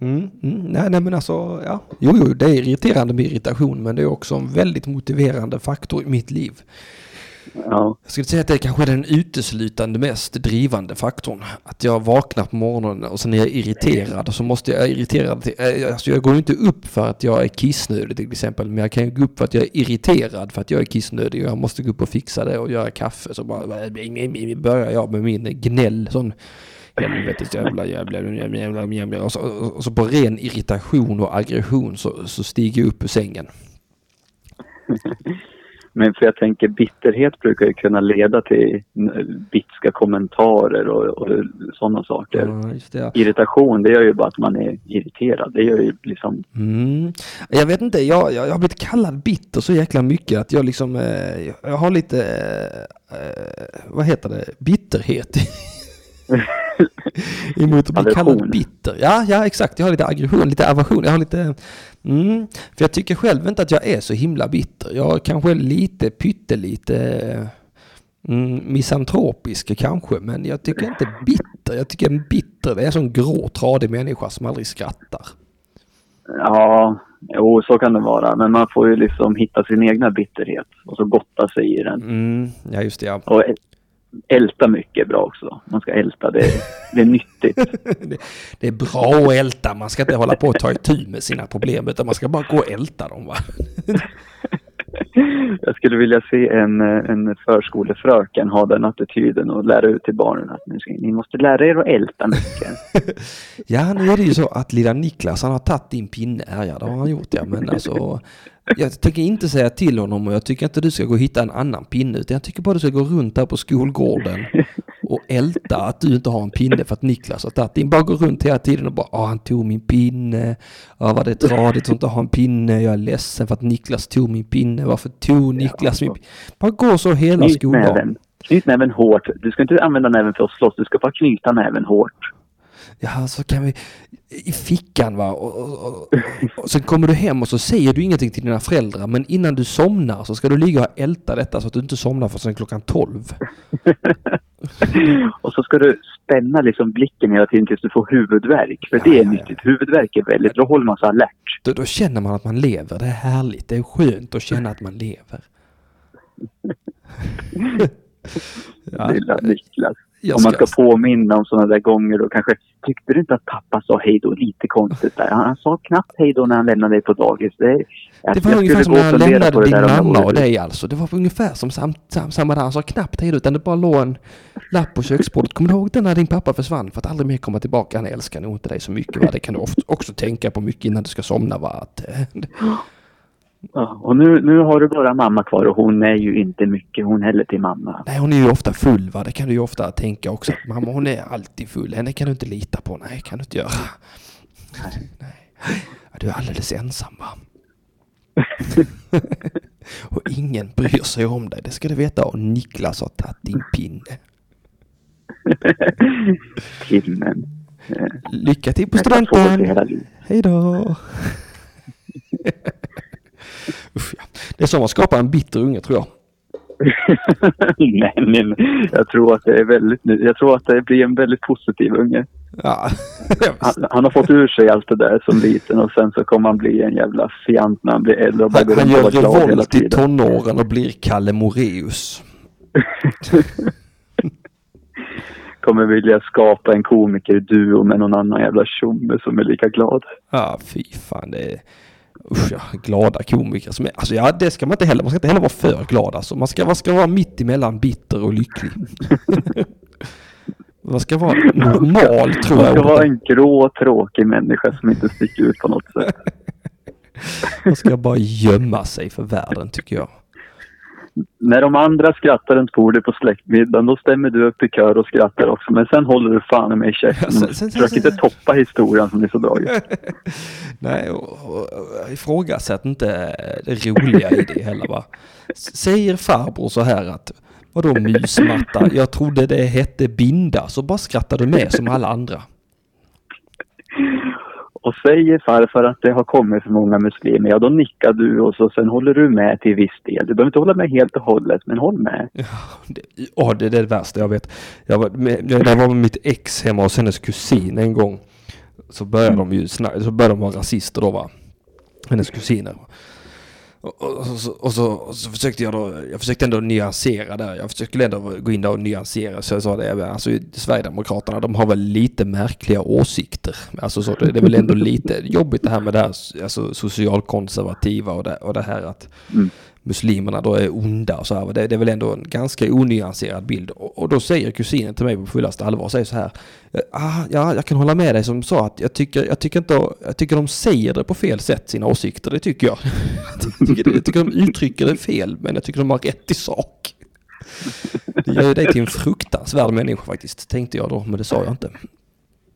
Speaker 1: Mm, mm, nej, nej, men alltså, ja. Jo, jo, det är irriterande med irritation, men det är också en väldigt motiverande faktor i mitt liv.
Speaker 6: Ja,
Speaker 1: Jag skulle säga att det kanske är den uteslutande mest drivande faktorn. Att jag vaknar på morgonen och sen är jag irriterad och så måste jag, är irriterad. Eh, alltså jag går inte upp för att jag är kissnödig till exempel. Men jag kan ju gå upp för att jag är irriterad för att jag är kissnödig. Och jag måste gå upp och fixa det och göra kaffe. Så bara börjar jag med min gnäll. Sån helvetes jävla jävla jävla jävla jävla. Och så, och så på ren irritation och aggression så, så stiger jag upp ur sängen. <laughs>
Speaker 6: men för jag tänker bitterhet brukar ju kunna leda till bitska kommentarer och, och sådana saker.
Speaker 1: Ja, det. ja.
Speaker 6: Irritation, det gör ju bara att man är irriterad. Det gör ju liksom...
Speaker 1: Mm. Jag vet inte, jag, jag, jag har blivit kallad bitter så jäkla mycket att jag liksom, eh, jag har lite, eh, vad heter det, bitterhet. <laughs> <laughs> Emot att bli kallad bitter. Ja, ja exakt, jag har lite aggression, lite aversion, jag har lite, mm, för jag tycker själv inte att jag är så himla bitter. Jag är kanske lite, pyttelite mm, misantropisk kanske, men jag tycker inte bitter. Jag tycker en bitter, det är en sån grå, tradig människa som aldrig skrattar.
Speaker 6: Ja, jo så kan det vara. Men man får ju liksom hitta sin egna bitterhet och så gotta sig i den.
Speaker 1: Mm, ja, just det. Ja.
Speaker 6: Och älta mycket är bra också. Man ska älta, det, det är nyttigt. <laughs>
Speaker 1: Det, är bra att älta. Man ska inte hålla på att ta itu med sina problem, utan man ska bara gå och älta dem. Va? <laughs> <laughs>
Speaker 6: Jag skulle vilja se en, eh, en förskolefröken ha den attityden och lära ut till barnen att ni, ska, ni måste lära er att älta mycket. <laughs>
Speaker 1: Ja, nu är det ju så att lilla Niklas, han har tagit din pinne här. Ja, det har han gjort, ja. Men alltså, jag tänker inte säga till honom och jag tycker inte du ska gå och hitta en annan pinne, utan jag tycker bara du ska gå runt här på skolgården <laughs> och älta att du inte har en pinne för att Niklas har tagit din. Bara gå runt hela tiden och bara, ja han tog min pinne, ja vad det är tradigt att inte ha en pinne, jag är ledsen för att Niklas tog min pinne, varför tog Niklas min pinne? Bara gå så hela
Speaker 6: Knyt näven. Knyt näven hårt. Du ska inte använda näven för att slåss, du ska bara knyta näven hårt.
Speaker 1: Ja, så kan vi... I fickan va. Och, och, och, och sen kommer du hem och så säger du ingenting till dina föräldrar. Men innan du somnar så ska du ligga och älta detta så att du inte somnar förrän klockan 12. <laughs> <laughs>
Speaker 6: Och så ska du spänna liksom blicken hela tiden tills du får huvudvärk. För
Speaker 1: Ja,
Speaker 6: det är
Speaker 1: ja, ja.
Speaker 6: nyttigt. Huvudvärk är väldigt, då håller man sig alert.
Speaker 1: Då, då känner man att man lever. Det är härligt. Det är skönt att känna att man lever. Ja, <laughs>
Speaker 6: Lilla Niklas.
Speaker 1: jag
Speaker 6: Om man
Speaker 1: ska-
Speaker 6: ska påminna om sådana där gånger då kanske. Tyckte du inte att pappa sa hej då lite konstigt där? Han, han sa knappt hej då när han lämnade dig på dagis. Det,
Speaker 1: Det var ungefär som när han lämnade din mamma och dig alltså. Det var ungefär som sam, sam, samma där. Han sa knappt hej då, utan det bara låg en lapp på köksbordet. Kommer du ihåg den när din pappa försvann för att aldrig mer komma tillbaka? Han älskar nog inte dig så mycket. Va? Det kan du ofta också tänka på mycket innan du ska somna. Va? Att,
Speaker 6: Ja, och nu, nu har du bara mamma kvar och hon är ju inte mycket hon heller till mamma.
Speaker 1: nej, hon är ju ofta full. Va? Det kan du ju ofta tänka också. Mamma hon är alltid full. Henne kan du inte lita på. Nej, kan du inte göra. Nej. Ja, du är alldeles ensam va? <laughs> och ingen bryr sig om dig. Det ska du veta. Och Niklas har tagit din pinne.
Speaker 6: Pinnen.
Speaker 1: Lycka till på studenten! Hej då! <laughs> Usch, ja. Det är så man skapar en bitter unge tror jag. <laughs>
Speaker 6: nej, nej, nej. Jag tror att det är väldigt. Jag tror att det blir en väldigt positiv unge.
Speaker 1: Ja, <laughs>
Speaker 6: Han, han har fått ur sig allt det där som liten och sen så kommer han bli en jävla fjant när han blir äldre och bara
Speaker 1: han, han gör revolt i tonåren och blir Kalle Moreus. <laughs>
Speaker 6: Kommer vilja skapa en komikerduo med någon annan jävla tjomme som är lika glad.
Speaker 1: Ja, fy fan det är... Usch ja, glada komiker som är... Alltså ja, det ska man inte heller... Man ska inte heller vara för glad alltså. Man ska, man ska vara mitt emellan bitter och lycklig. <laughs> man ska vara normal tror
Speaker 6: Man
Speaker 1: jag.
Speaker 6: ska vara en grå tråkig människa som inte sticker ut på något sätt. <laughs>
Speaker 1: Man ska bara gömma sig för världen tycker jag.
Speaker 6: När de andra skrattar runt bordet på släktmiddagen då stämmer du upp i kör och skrattar också. Men sen håller du fan med i käften.
Speaker 1: Ja, sen- sen-
Speaker 6: Försök inte toppa historien som ni så bra gör. <laughs>
Speaker 1: Nej, och, och, och ifrågasätt inte det roliga i det heller va. Säger farbror så här att vadå mysmatta? Jag trodde det hette binda, så bara skrattar du med som alla andra. <laughs>
Speaker 6: Och säger farfar att det har kommit för många muslimer, ja då nickar du och så sen håller du med till viss del. Du behöver inte hålla med helt och hållet, men håll med.
Speaker 1: Ja, det, ja, det är det värsta jag vet. Jag var, med, jag, var med mitt ex hemma hos hennes kusin en gång. Så började de ju så började de vara rasister då va. Hennes kusiner. Och, och, och, så, och, så, och så försökte jag då, jag försökte ändå nyansera där. Jag försökte ändå gå in där och nyansera. Så jag sa det, alltså Sverigedemokraterna de har väl lite märkliga åsikter. Alltså så, det är väl ändå lite jobbigt det här med det här alltså, socialkonservativa och det, och det här att
Speaker 6: Mm
Speaker 1: muslimerna då är onda och så här. Det, det är väl ändå en ganska onyanserad bild. Och, och då säger kusinen till mig på fullaste allvar, säger så här. Eh, ah, ja, jag kan hålla med dig som sa att jag tycker, jag tycker inte, jag tycker de säger det på fel sätt, sina åsikter. Det tycker jag. <laughs> jag, tycker, jag tycker de uttrycker det fel, men jag tycker de har rätt i sak. Det gör ju dig till en fruktansvärd människa faktiskt, tänkte jag då, men det sa jag inte.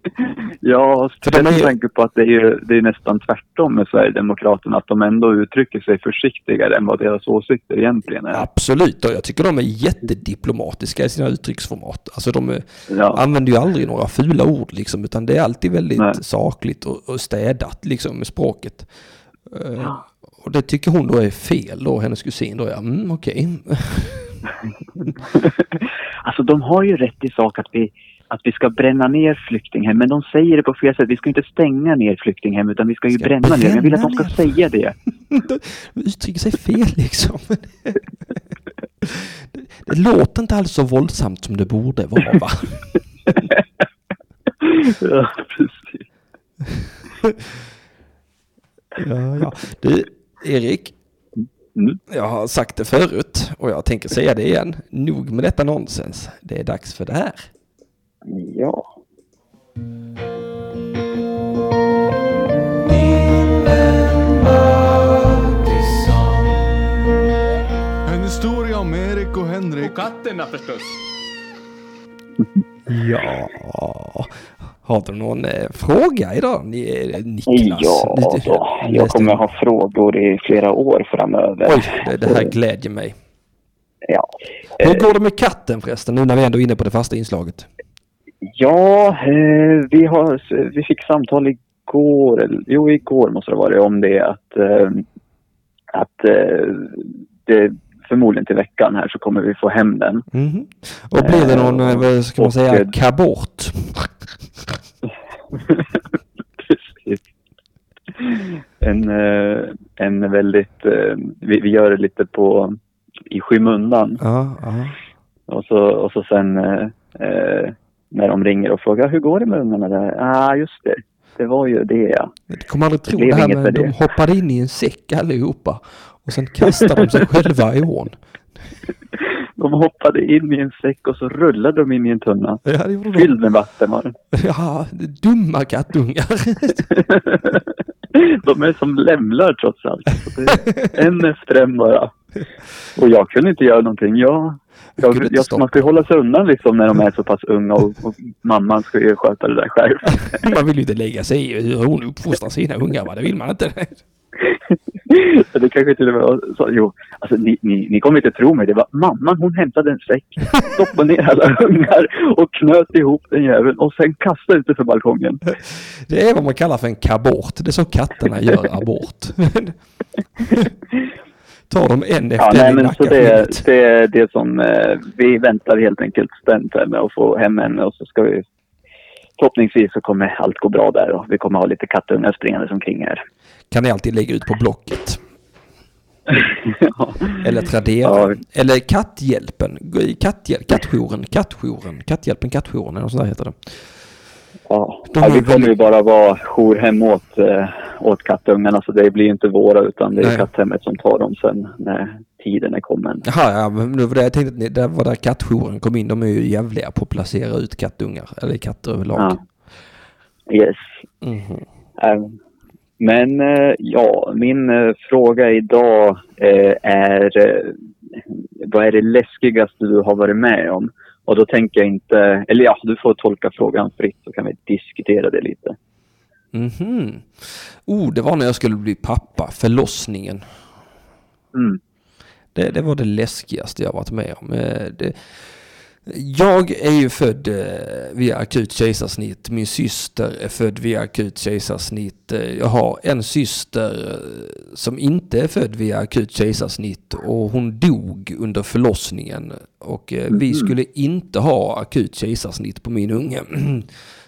Speaker 1: <laughs>
Speaker 6: Ja, speciellt med
Speaker 1: ju-
Speaker 6: tanke på att det är, ju, det är nästan tvärtom med Sverigedemokraterna. Att de ändå uttrycker sig försiktigare än vad deras åsikter egentligen är.
Speaker 1: Absolut, och jag tycker de är jättediplomatiska i sina uttrycksformat. Alltså de
Speaker 6: Ja.
Speaker 1: använder ju aldrig några fula ord liksom, utan det är alltid väldigt
Speaker 6: Nej.
Speaker 1: sakligt och, och städat liksom med språket. Eh, och det tycker hon då är fel då, hennes kusin då, ja, mm, okej. <laughs>
Speaker 6: Alltså de har ju rätt i sak att vi, att vi ska bränna ner flyktinghem. Men de säger det på fel sätt. Vi ska inte stänga ner flyktinghem utan vi ska ju
Speaker 1: Ska
Speaker 6: bränna ner. Jag vill att de ska
Speaker 1: bränna
Speaker 6: säga det. <laughs>
Speaker 1: De uttrycker sig fel liksom. <laughs> det låter inte alls så våldsamt som det borde vara va? <laughs>
Speaker 6: ja, precis.
Speaker 1: Ja, ja. Du, Erik.
Speaker 6: Mm.
Speaker 1: Jag har sagt det förut och jag tänker säga det igen. Nog med detta nonsens. Det är dags för det här.
Speaker 6: Ja.
Speaker 7: En historia om Erik och Henrik.
Speaker 4: Och katterna förstås.
Speaker 1: Ja. Har du någon eh, fråga idag, Ni- eh, Niklas?
Speaker 6: Ja,
Speaker 1: Du-
Speaker 6: då. jag kommer ha frågor i flera år framöver.
Speaker 1: Oj, det, det här glädjer mig.
Speaker 6: Ja,
Speaker 1: Hur går det med katten förresten, nu när vi ändå är inne på det första inslaget?
Speaker 6: Ja eh, vi, har, vi fick samtal igår, eller, jo igår måste det vara om det att, eh, att eh, det förmodligen till veckan här så kommer vi få hem den.
Speaker 1: Mhm. Och blir det någon, eh, ska man säga, kabort? <laughs>
Speaker 6: Precis. En, en väldigt, vi, vi gör det lite på i skymundan.
Speaker 1: Ja, ja.
Speaker 6: Och så, och så sen eh, när de ringer och frågar hur går det med ungarna där? Ja, ah, just det. Det var ju det ja.
Speaker 1: Du kommer aldrig tro
Speaker 6: blev
Speaker 1: det här med
Speaker 6: med
Speaker 1: de
Speaker 6: det.
Speaker 1: hoppade in i en säck allihopa. Och sen kastade de sig <laughs> själva i ån.
Speaker 6: De hoppade in i en säck och så rullade de in i en tunna.
Speaker 1: Ja, det.
Speaker 6: Fylld med vatten var den.
Speaker 1: Ja, dumma kattungar. <laughs>
Speaker 6: De är som lämlar trots allt. Det en <laughs> efter en bara. Och jag kunde inte göra någonting. Jag,
Speaker 1: Jag
Speaker 6: jag, man ska ju hålla sig undan liksom när de är så pass unga och, och mamman ska ju sköta det där själv. <laughs>
Speaker 1: Man vill ju inte lägga sig i hur hon uppfostrar sina ungar, va? Det vill man inte.
Speaker 6: Det kanske till och med så. Jo, alltså ni, ni, ni kommer inte tro mig. Det var mamman, hon hämtade en säck, stoppade ner alla <laughs> ungar och knöt ihop den jäveln och sen kastade ut det för balkongen.
Speaker 1: Det är vad man kallar för en kabort. Det är så katterna gör abort. <laughs> Tar dem en
Speaker 6: Ja,
Speaker 1: efter
Speaker 6: nej,
Speaker 1: en i
Speaker 6: men så det, det är det som eh, vi väntar helt enkelt spänt med att få hem henne och så ska vi förhoppningsvis så kommer allt gå bra där och vi kommer ha lite kattungar springandes omkring här.
Speaker 1: Kan ni alltid lägga ut på Blocket. <laughs>
Speaker 6: ja.
Speaker 1: Eller Tradera.
Speaker 6: Ja.
Speaker 1: Eller Katthjälpen. Katthjälp, kattjouren, kattjouren. Katthjälpen, kattjouren eller något sånt där heter det.
Speaker 6: Ja,
Speaker 1: De
Speaker 6: ja, vi kommer ju bara vara jourhem åt, eh, åt kattungarna så det blir ju inte våra utan det är
Speaker 1: Nej.
Speaker 6: katthemmet som tar dem sen när tiden är kommen.
Speaker 1: Jaha, ja, men det var det jag tänkte ni, det var där kattjouren kom in. De är ju jävliga på att placera ut kattungar. Eller katter överlag.
Speaker 6: Ja. Yes.
Speaker 1: Mhm.
Speaker 6: Eh, Men eh, ja, min eh, fråga idag eh, är vad är det läskigaste du har varit med om? Och då tänker jag inte, eller ja, du får tolka frågan fritt så kan vi diskutera det lite.
Speaker 1: Mhm. Oh, det var när jag skulle bli pappa. Förlossningen.
Speaker 6: Mm.
Speaker 1: Det, det var det läskigaste jag varit med om. Eh, Det, Jag är ju född eh, via akut kejsarsnitt. Min syster är född via akut kejsarsnitt. Eh, Jag har en syster eh, som inte är född via akut kejsarsnitt och hon dog under förlossningen. Och vi skulle inte ha akut kejsarsnitt på min unge. <clears throat>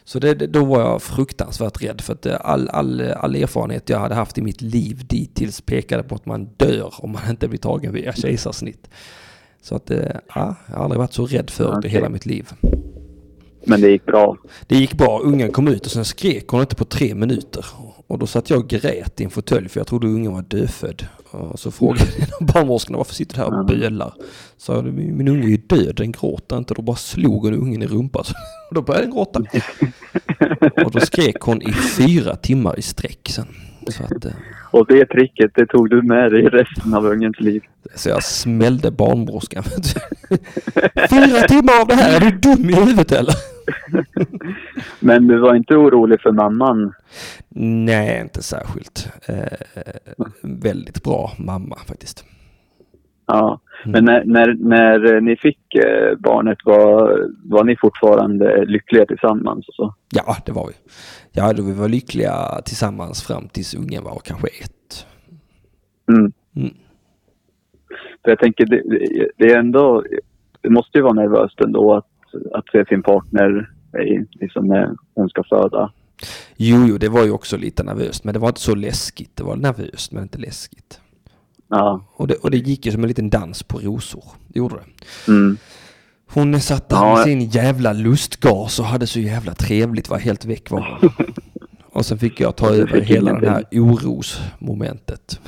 Speaker 1: Så det, då var jag fruktansvärt rädd för att all, all, all erfarenhet jag hade haft i mitt liv dittills pekade på att man dör om man inte blir tagen via kejsarsnitt. Så att, eh, ja, jag har aldrig varit så rädd för det
Speaker 6: Okej.
Speaker 1: hela mitt liv.
Speaker 6: Men det gick bra.
Speaker 1: Det gick bra, ungen kom ut och sen skrek hon inte på tre minuter. Och då satt jag och grät i en fåtölj för jag trodde ungen var dödfödd. Och så frågade av barnmorskorna varför sitter du här och bölar? Så jag, min, unge är ju död, den gråter inte. Då bara slog hon ungen i rumpan. <laughs> Och då började den gråta. <laughs> Och då skrek hon i fyra timmar i sträck sen. Så, att, eh,
Speaker 6: Och det tricket, det tog du med dig resten av ungens liv.
Speaker 1: så jag smällde barnmorskan. <laughs> Fyra timmar av det här, är du dum i huvudet eller? <laughs>
Speaker 6: Men du var inte orolig för mamman?
Speaker 1: Nej, inte särskilt. Eh, väldigt bra mamma faktiskt.
Speaker 6: Ja. Men när, när, när ni fick eh, barnet, var, var ni fortfarande lyckliga tillsammans? Och så?
Speaker 1: Ja, det var vi. Ja, då vi var lyckliga tillsammans fram tills ungen var kanske ett.
Speaker 6: Mm.
Speaker 1: Mm.
Speaker 6: För jag tänker, det, det- är ändå, det måste ju vara nervöst ändå att, att se sin partner i, liksom när hon ska föda.
Speaker 1: Jo, jo, det var ju också lite nervöst, men det var inte så läskigt. Det var nervöst, men inte läskigt.
Speaker 6: Ja.
Speaker 1: Och det, och det gick ju som en liten dans på rosor. Det gjorde det.
Speaker 6: Mm.
Speaker 1: Hon satt där
Speaker 6: Ja,
Speaker 1: med sin jävla lustgas och hade så jävla trevligt, var helt väck var. <laughs> Och sen fick jag ta över hela det här orosmomentet.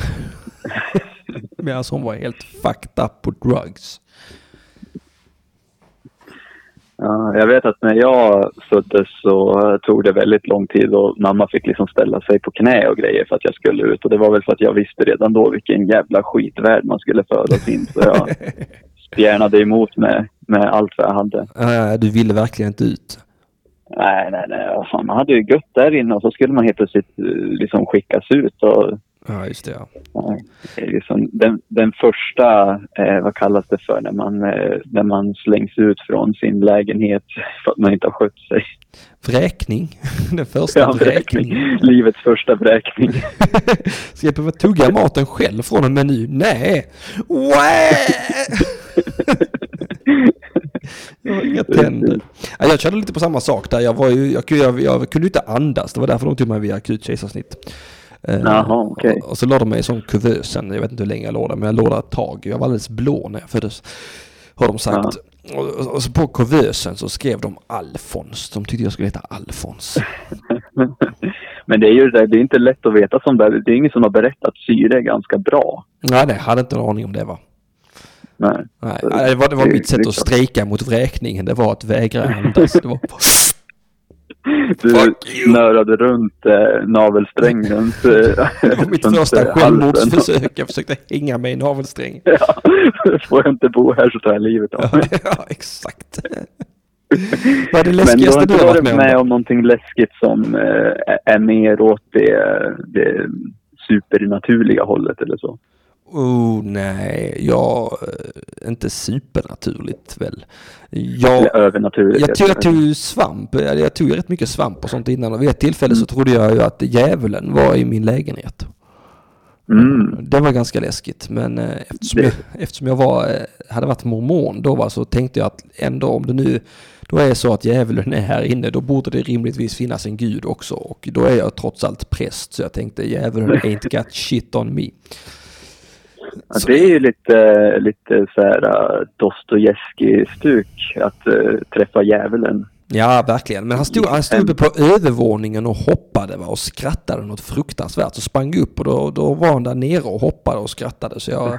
Speaker 1: <laughs> Medan hon var helt fucked up på drugs.
Speaker 6: Ja, jag vet att när jag föddes så tog det väldigt lång tid och mamma fick liksom ställa sig på knä och grejer för att jag skulle ut. Och det var väl för att jag visste redan då vilken jävla skitvärld man skulle födas in. Så jag <laughs> spjärnade emot med, med allt vad jag hade.
Speaker 1: Ja, du ville verkligen inte ut.
Speaker 6: Nej, nej, nej. Fan, man hade ju gött där inne och så skulle man helt plötsligt eh, liksom skickas ut. Och,
Speaker 1: Ja, just det ja.
Speaker 6: ja, liksom den, den första, eh, vad kallas det för, när man, eh, när man slängs ut från sin lägenhet <laughs> för att man inte har skött sig.
Speaker 1: Vräkning. <laughs> Den första
Speaker 6: Ja, vräkning. <laughs> Livets första vräkning.
Speaker 1: Ska jag behöva tugga maten själv från en meny? Nej! Jag har inga tänder. Ja, jag körde lite på samma sak där. Jag, var ju, jag, kunde- jag, jag kunde inte andas. Det var därför de tog mig via akut kejsarsnitt. Eh,
Speaker 6: Jaha, okej.
Speaker 1: och, och så la de mig i sån kuvös sen. Jag vet inte hur länge jag låg där, men jag låg där ett tag. Jag var alldeles blå när jag föddes. Har de sagt. Och, och, och så på kuvösen så skrev de Alfons. De tyckte jag skulle heta Alfons. <laughs>
Speaker 6: Men det är ju det, det är inte lätt att veta som det. Det är ingen som har berättat syre ganska bra.
Speaker 1: Nej, nej, jag hade inte en aning om det va.
Speaker 6: Nej.
Speaker 1: Nej, det var, det var mitt sätt att strejka mot vräkningen. Det var att vägra andas. Det var, <laughs>
Speaker 6: Du snörade runt eh, navelsträngen <laughs>
Speaker 1: det var <laughs> mitt första
Speaker 6: eh,
Speaker 1: självmordsförsök. Jag försökte hänga mig i navelsträngen.
Speaker 6: Ja, får jag inte bo här så tar jag livet av mig.
Speaker 1: ja exakt. Vad är det
Speaker 6: Men du har
Speaker 1: läskigaste
Speaker 6: inte
Speaker 1: du har varit
Speaker 6: varit
Speaker 1: med,
Speaker 6: med
Speaker 1: om?
Speaker 6: om någonting läskigt som eh, är mer åt det, det supernaturliga hållet eller så?
Speaker 1: Oh nej, jag... eh, Inte supernaturligt väl. Jag,
Speaker 6: övernaturligt?
Speaker 1: jag, tog, jag tog svamp. Jag tog rätt mycket svamp och sånt innan. Och vid ett tillfälle så trodde jag ju att djävulen var i min lägenhet.
Speaker 6: Mm.
Speaker 1: Det var ganska läskigt men eh, eftersom,
Speaker 6: Det-
Speaker 1: jag, eftersom jag var, eh, hade varit mormon då va, så tänkte jag att ändå om det nu då är så att djävulen är här inne då borde det rimligtvis finnas en gud också och då är jag trots allt präst så jag tänkte djävulen <laughs> ain't got shit on me.
Speaker 6: Ja, det är ju lite, lite så här uh, Dostojevskij-stuk att eh, träffa djävulen.
Speaker 1: Ja, verkligen. Men han stod, han stod uppe på övervåningen och hoppade va, och skrattade något fruktansvärt. Så sprang upp och då, då var han där nere och hoppade och skrattade. Så jag,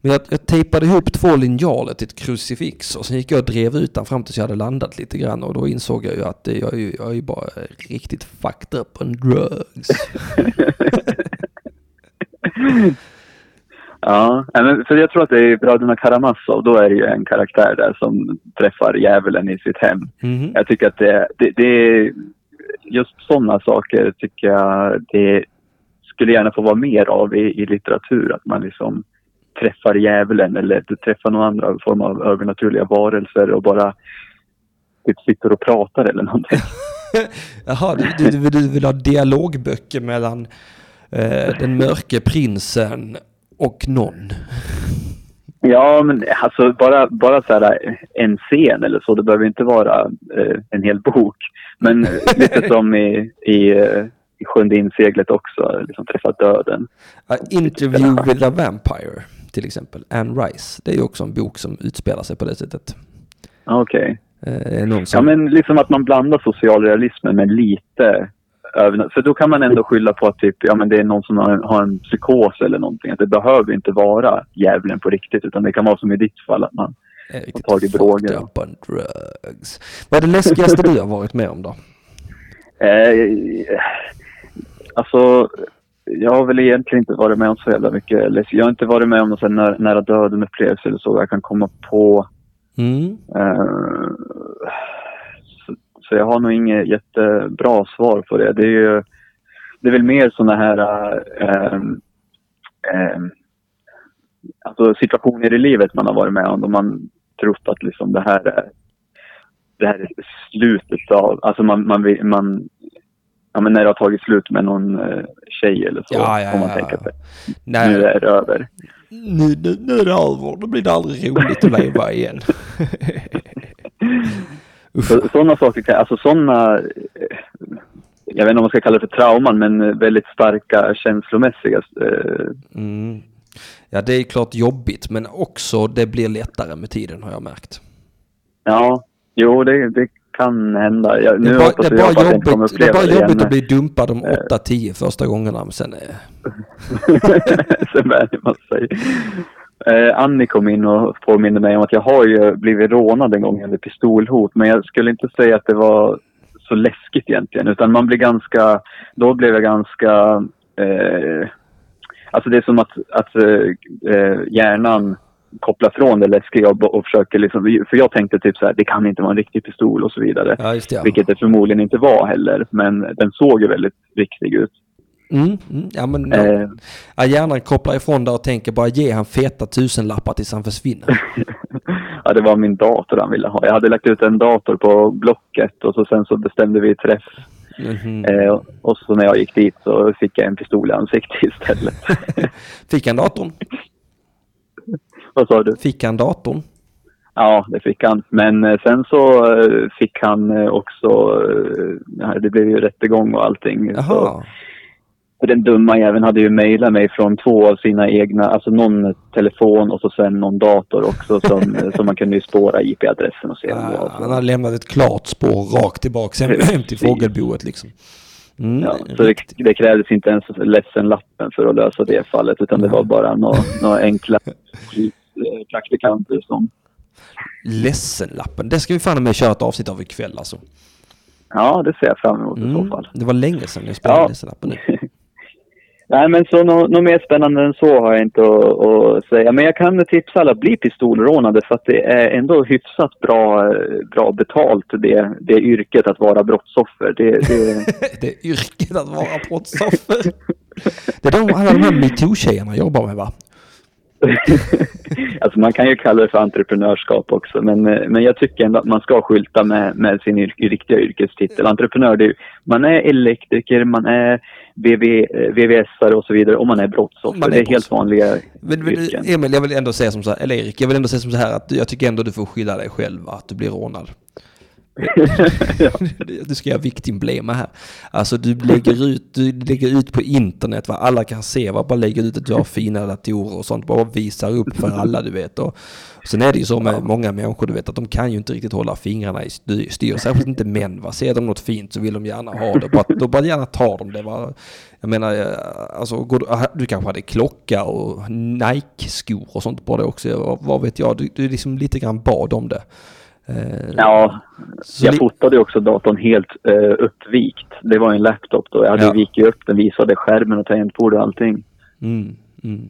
Speaker 1: men jag, jag tejpade ihop två linjaler till ett krucifix och sen gick jag och drev ut den fram tills jag hade landat lite grann. Och då insåg jag ju att jag, är ju- jag är ju bara riktigt fucked up on drugs. <laughs> <laughs>
Speaker 6: Ja, men för jag tror att det är Bröderna Karamazov. Då är det ju en karaktär där som träffar djävulen i sitt hem.
Speaker 1: Mhm.
Speaker 6: Jag tycker att det, det, det är just sådana saker tycker jag det skulle gärna få vara mer av i, i litteratur. Att man liksom träffar djävulen eller träffar någon andra form av övernaturliga varelser och bara typ sitter och pratar eller någonting. <laughs>
Speaker 1: Jaha, du, du, du vill ha dialogböcker mellan eh, den mörke prinsen och någon.
Speaker 6: Ja, men alltså bara, bara så här en scen eller så. Det behöver inte vara eh, en hel bok. Men <laughs> lite som i, i, eh, i Sjunde inseglet också, liksom träffa döden.
Speaker 1: A Interview with a Vampire till exempel, Anne Rice. Det är ju också en bok som utspelar sig på det sättet.
Speaker 6: Okej.
Speaker 1: Eh, det är någon
Speaker 6: Ja,
Speaker 1: som...
Speaker 6: men liksom att man blandar socialrealismen med lite. För då kan man ändå skylla på att typ, ja, men det är någon som har, har en psykos eller någonting. Att det behöver inte vara djävulen på riktigt, utan det kan vara som i ditt fall, att man
Speaker 1: är riktigt
Speaker 6: tagit droger.
Speaker 1: up on drugs. Vad är det läskigaste du har varit med om då?
Speaker 6: Eh, alltså, jag har väl egentligen inte varit med om så jävla mycket. Eller, jag har inte varit med om någon nära, nära döden upplevelse eller så. Jag kan komma på.
Speaker 1: Mm.
Speaker 6: Eh, så, jag har nog inget jättebra svar på det. Det är ju det är väl mer sådana här eh, eh, alltså situationer i livet man har varit med om. Då man trott att liksom det här är det här är slutet av, alltså man, man, man ja men när det har tagit slut med någon eh, tjej eller så.
Speaker 1: Ja, ja,
Speaker 6: får man
Speaker 1: ja.
Speaker 6: tänka sig.
Speaker 1: Nej,
Speaker 6: Nu är det över.
Speaker 1: nu, nu, nu är det över. Då blir det aldrig roligt att leva igen. <laughs>
Speaker 6: Så, sådana saker alltså sådana, eh, jag vet inte om man ska kalla det för trauman, men eh, väldigt starka känslomässiga. Eh,
Speaker 1: Mm. Ja, det är klart jobbigt, men också det blir lättare med tiden har jag märkt.
Speaker 6: ja, jo det, det kan hända. Jag,
Speaker 1: Det är bara, det är bara
Speaker 6: att jag inte kommer
Speaker 1: jobbigt, det är bara
Speaker 6: det
Speaker 1: jobbigt att bli dumpad om 8-10 första gångerna, men sen... <laughs>
Speaker 6: Sen vänjer man sig. Eh, Annie kom in och påminde mig om att jag har ju blivit rånad en gång under pistolhot. Men jag skulle inte säga att det var så läskigt egentligen. Utan man blir ganska, då blev jag ganska, eh, alltså det är som att, att eh, eh, hjärnan kopplar från det läskiga och, och försöker liksom, för jag tänkte typ så här, det kan inte vara en riktig pistol och så vidare.
Speaker 1: Ja, det. Ja.
Speaker 6: Vilket det förmodligen inte var heller, men den såg ju väldigt riktig ut.
Speaker 1: Mm, mm, ja, men
Speaker 6: Eh,
Speaker 1: ja, hjärnan kopplar ifrån det och tänker bara ge han feta tusenlappar tills han försvinner. <laughs>
Speaker 6: Ja, det var min dator han ville ha. Jag hade lagt ut en dator på Blocket och så sen så bestämde vi träff.
Speaker 1: Mhm.
Speaker 6: Eh, och så när jag gick dit så fick jag en pistol i ansiktet istället. <laughs>
Speaker 1: Fick han datorn? <laughs>
Speaker 6: Vad sa du?
Speaker 1: Fick han datorn?
Speaker 6: Ja, det fick han. Men eh, sen så eh, fick han eh, också, det blev ju rättegång och allting. Så,
Speaker 1: Jaha.
Speaker 6: För den dumma jäveln hade ju mejlat mig från två av sina egna, alltså någon telefon och så sen någon dator också som, <laughs> som man kunde ju spåra IP-adressen och se.
Speaker 1: Ah, han har lämnat ett klart spår rakt tillbaks hem, hem till fågelboet liksom. Mm,
Speaker 6: Ja, så det, det krävdes inte ens ledsen-lappen för att lösa det fallet utan det var bara några, några enkla <laughs> praktikanter som...
Speaker 1: Ledsen-lappen. Det ska vi fan med köra ett avsnitt av ikväll alltså.
Speaker 6: Ja, det ser jag fram emot i så
Speaker 1: Mm,
Speaker 6: fall.
Speaker 1: det var länge sedan jag spelade
Speaker 6: Ja.
Speaker 1: ledsen-lappen nu. <laughs>
Speaker 6: Nej, men så något nå mer spännande än så har jag inte att, att säga. Men jag kan tipsa alla bli pistolrånade för att det är ändå hyfsat bra, bra betalt det, det yrket att vara brottsoffer. Det, det, <laughs>
Speaker 1: det yrket att vara brottsoffer. Det är de alla de här metoo-tjejerna jobbar med va? <laughs>
Speaker 6: alltså man kan ju kalla det för entreprenörskap också, men, men jag tycker ändå att man ska skylta med, med sin yr, riktiga yrkestitel. Entreprenör, är, man är elektriker, man är VV, eh, VVS-are och så vidare och man är brottsoffer.
Speaker 1: Man är
Speaker 6: det är helt vanliga
Speaker 1: Men, men
Speaker 6: yrken.
Speaker 1: Emil, jag vill ändå säga som så här, eller Erik, jag vill ändå säga som så här att jag tycker ändå du får skylla dig själv att du blir rånad. <laughs> <laughs> Du ska göra victimblema här. Alltså du lägger ut, du lägger ut på internet vad alla kan se, va? bara lägger ut att du har fina datorer och sånt, bara visar upp för alla du vet. Och, sen är det ju så med många människor du vet att de kan ju inte riktigt hålla fingrarna i styr, särskilt inte män va. Ser de något fint så vill de gärna ha det, bara, då bara gärna tar de det va. Jag menar, eh, alltså du, ah, du kanske hade klocka och Nike-skor och sånt på det också, vad, vad vet jag, du, du liksom lite grann bad om det. Eh,
Speaker 6: Ja, jag fotade också datorn helt eh, uppvikt. Det var en laptop då. Jag hade
Speaker 1: Ja.
Speaker 6: vikit upp den, visade skärmen och tangentbord och allting.
Speaker 1: Mm, mm.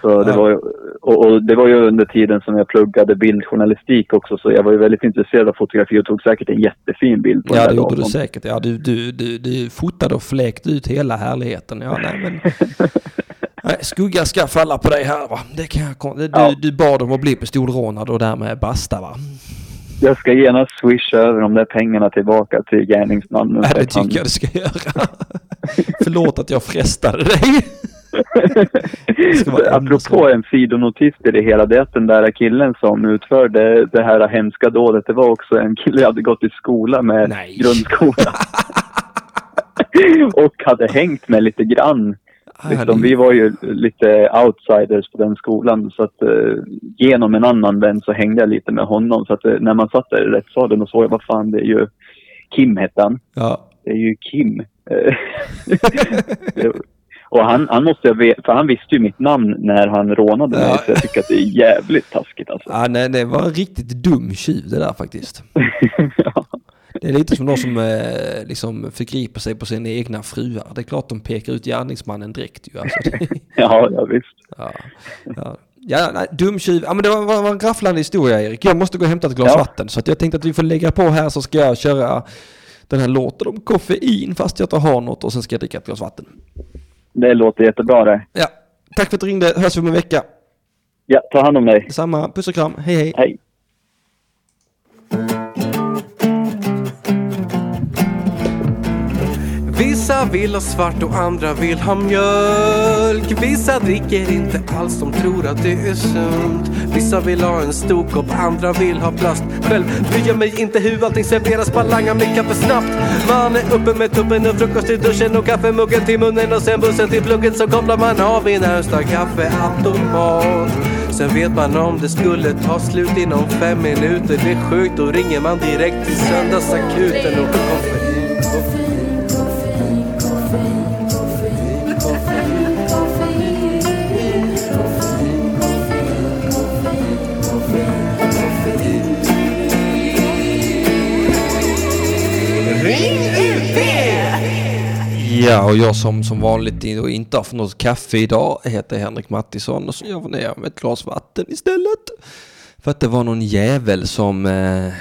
Speaker 6: Så det
Speaker 1: Ja.
Speaker 6: var ju, och, och det var ju under tiden som jag pluggade bildjournalistik också så jag var ju väldigt intresserad av fotografi och tog säkert en jättefin bild på
Speaker 1: Ja,
Speaker 6: den
Speaker 1: det
Speaker 6: där
Speaker 1: gjorde du
Speaker 6: datorn.
Speaker 1: säkert. Ja, du, du, du, du fotade och fläkte ut hela härligheten. Ja, nej, men <laughs> Nej, skugga ska falla på dig här va. Det kan jag du,
Speaker 6: Ja.
Speaker 1: du bad om att bli pistolrånad och därmed basta va?
Speaker 6: Jag ska genast swisha över de där pengarna tillbaka till gärningsmannen.
Speaker 1: Ja, det tycker jag du ska göra. <laughs> Förlåt att jag frestade dig. <laughs>
Speaker 6: Apropå en sidonotis till det hela, det är att den där killen som utförde det här hemska dådet, det var också en kille jag hade gått i skola med,
Speaker 1: Nej.
Speaker 6: grundskola. <laughs> och hade hängt med lite grann. Liksom, vi var ju lite outsiders på den skolan så att eh, genom en annan vän så hängde jag lite med honom. Så att eh, när man satt där i rättssalen och såg jag, vad fan det är ju Kim hette han.
Speaker 1: Ja.
Speaker 6: Det är ju Kim. Eh, <laughs> och han, han måste jag veta, för han visste ju mitt namn när han rånade mig.
Speaker 1: Ja.
Speaker 6: Så jag tycker att det är jävligt taskigt alltså.
Speaker 1: Ja, nej, det var en riktigt dum tjuv det där faktiskt. <laughs> Det är lite som de som eh, liksom förgriper sig på sina egna fruar. Det är klart de pekar ut gärningsmannen direkt ju. Alltså, <laughs>
Speaker 6: ja, ja visst.
Speaker 1: ja, ja. ja nej, dum tjuv. Ja, men det var, var en rafflande historia Erik. Jag måste gå och hämta ett glas
Speaker 6: Ja.
Speaker 1: vatten. Så att jag tänkte att vi får lägga på här så ska jag köra den här låten om koffein fast jag inte har något och sen ska jag dricka ett glas vatten.
Speaker 6: Det låter jättebra det.
Speaker 1: Ja, tack för att du ringde. Hörs vi om en vecka.
Speaker 6: Ja, ta hand om dig.
Speaker 1: Detsamma. Puss och kram. Hej hej.
Speaker 6: Hej.
Speaker 8: Vissa vill ha svart och andra vill ha mjölk. Vissa dricker inte alls, de tror att det är sunt. Vissa vill ha en stor kopp, andra vill ha plast. Själv bryr jag mig inte hur allting serveras, bara langar mitt kaffe snabbt. Man är uppe med tuppen och frukost i duschen och kaffemuggen till munnen och sen bussen till plugget. Så kopplar man av i närmsta kaffeautomat. Sen vet man om det skulle ta slut inom fem minuter. Det är sjukt, då ringer man direkt till söndagsakuten och koffein,
Speaker 1: Ja, och jag som som vanligt inte har fått något kaffe idag heter Henrik Mattisson och så gör var ner med ett glas vatten istället. För att det var någon jävel som eh,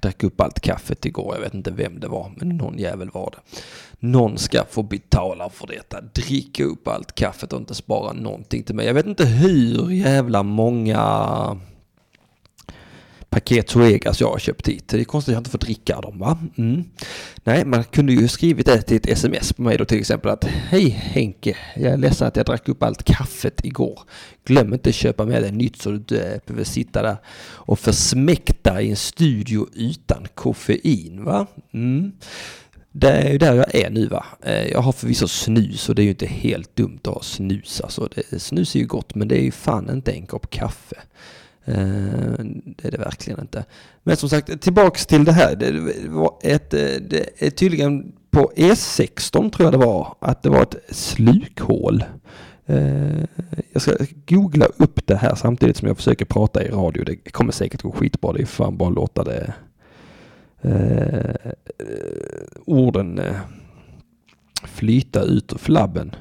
Speaker 1: drack upp allt kaffet igår. Jag vet inte vem det var, men någon jävel var det. Någon ska få betala för detta. Dricka upp allt kaffet och inte spara någonting till mig. Jag vet inte hur jävla många paket Zoegas alltså jag har köpt hit. Det är konstigt att jag inte får dricka dem va? Mm. Nej, man kunde ju skrivit det till ett sms på mig då till exempel att Hej Henke, jag är ledsen att jag drack upp allt kaffet igår. Glöm inte köpa med dig nytt så du inte behöver sitta där och försmäkta i en studio utan koffein va? Mm. Det är ju där jag är nu va. Eh, jag har förvisso snus och det är ju inte helt dumt att ha snus. Alltså, det, snus är ju gott men det är ju fan inte en kopp kaffe. Eh, det är det verkligen inte. Men som sagt, tillbaks till det här. Det var ett, eh, det är tydligen på E16 tror jag det var, att det var ett slukhål. Eh, jag ska googla upp det här samtidigt som jag försöker prata i radio. Det kommer säkert gå skitbra. Det är fan bara att låta det eh, orden flyta ut ur flabben.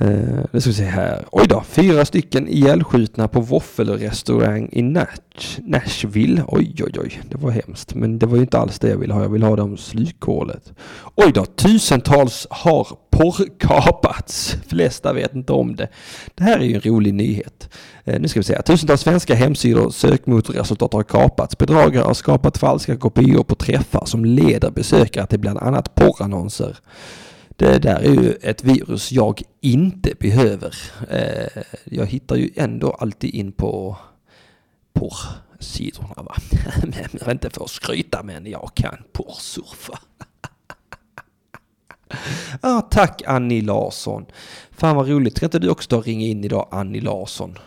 Speaker 1: Eh, nu ska vi se här. Oj då, fyra stycken ihjälskjutna på våffelrestaurang i Nash, Nashville. Oj, oj, oj, det var hemskt. Men det var ju inte alls det jag ville ha. Jag ville ha dem slukhålet. Oj då, tusentals har porrkapats. Flesta vet inte om det. Det här är ju en rolig nyhet. Eh, nu ska vi se. här. Tusentals svenska hemsidor och sökmotorresultat har kapats. Bedragare har skapat falska kopior på träffar som leder besökare till bland annat porrannonser. Det där är ju ett virus jag inte behöver. Eh, jag hittar ju ändå alltid in på porrsidorna va. <laughs> Men jag inte för att skryta men jag kan porrsurfa. <laughs> ah, tack Annie Larsson. Fan vad roligt. Ska inte du också ringa in idag Annie Larsson?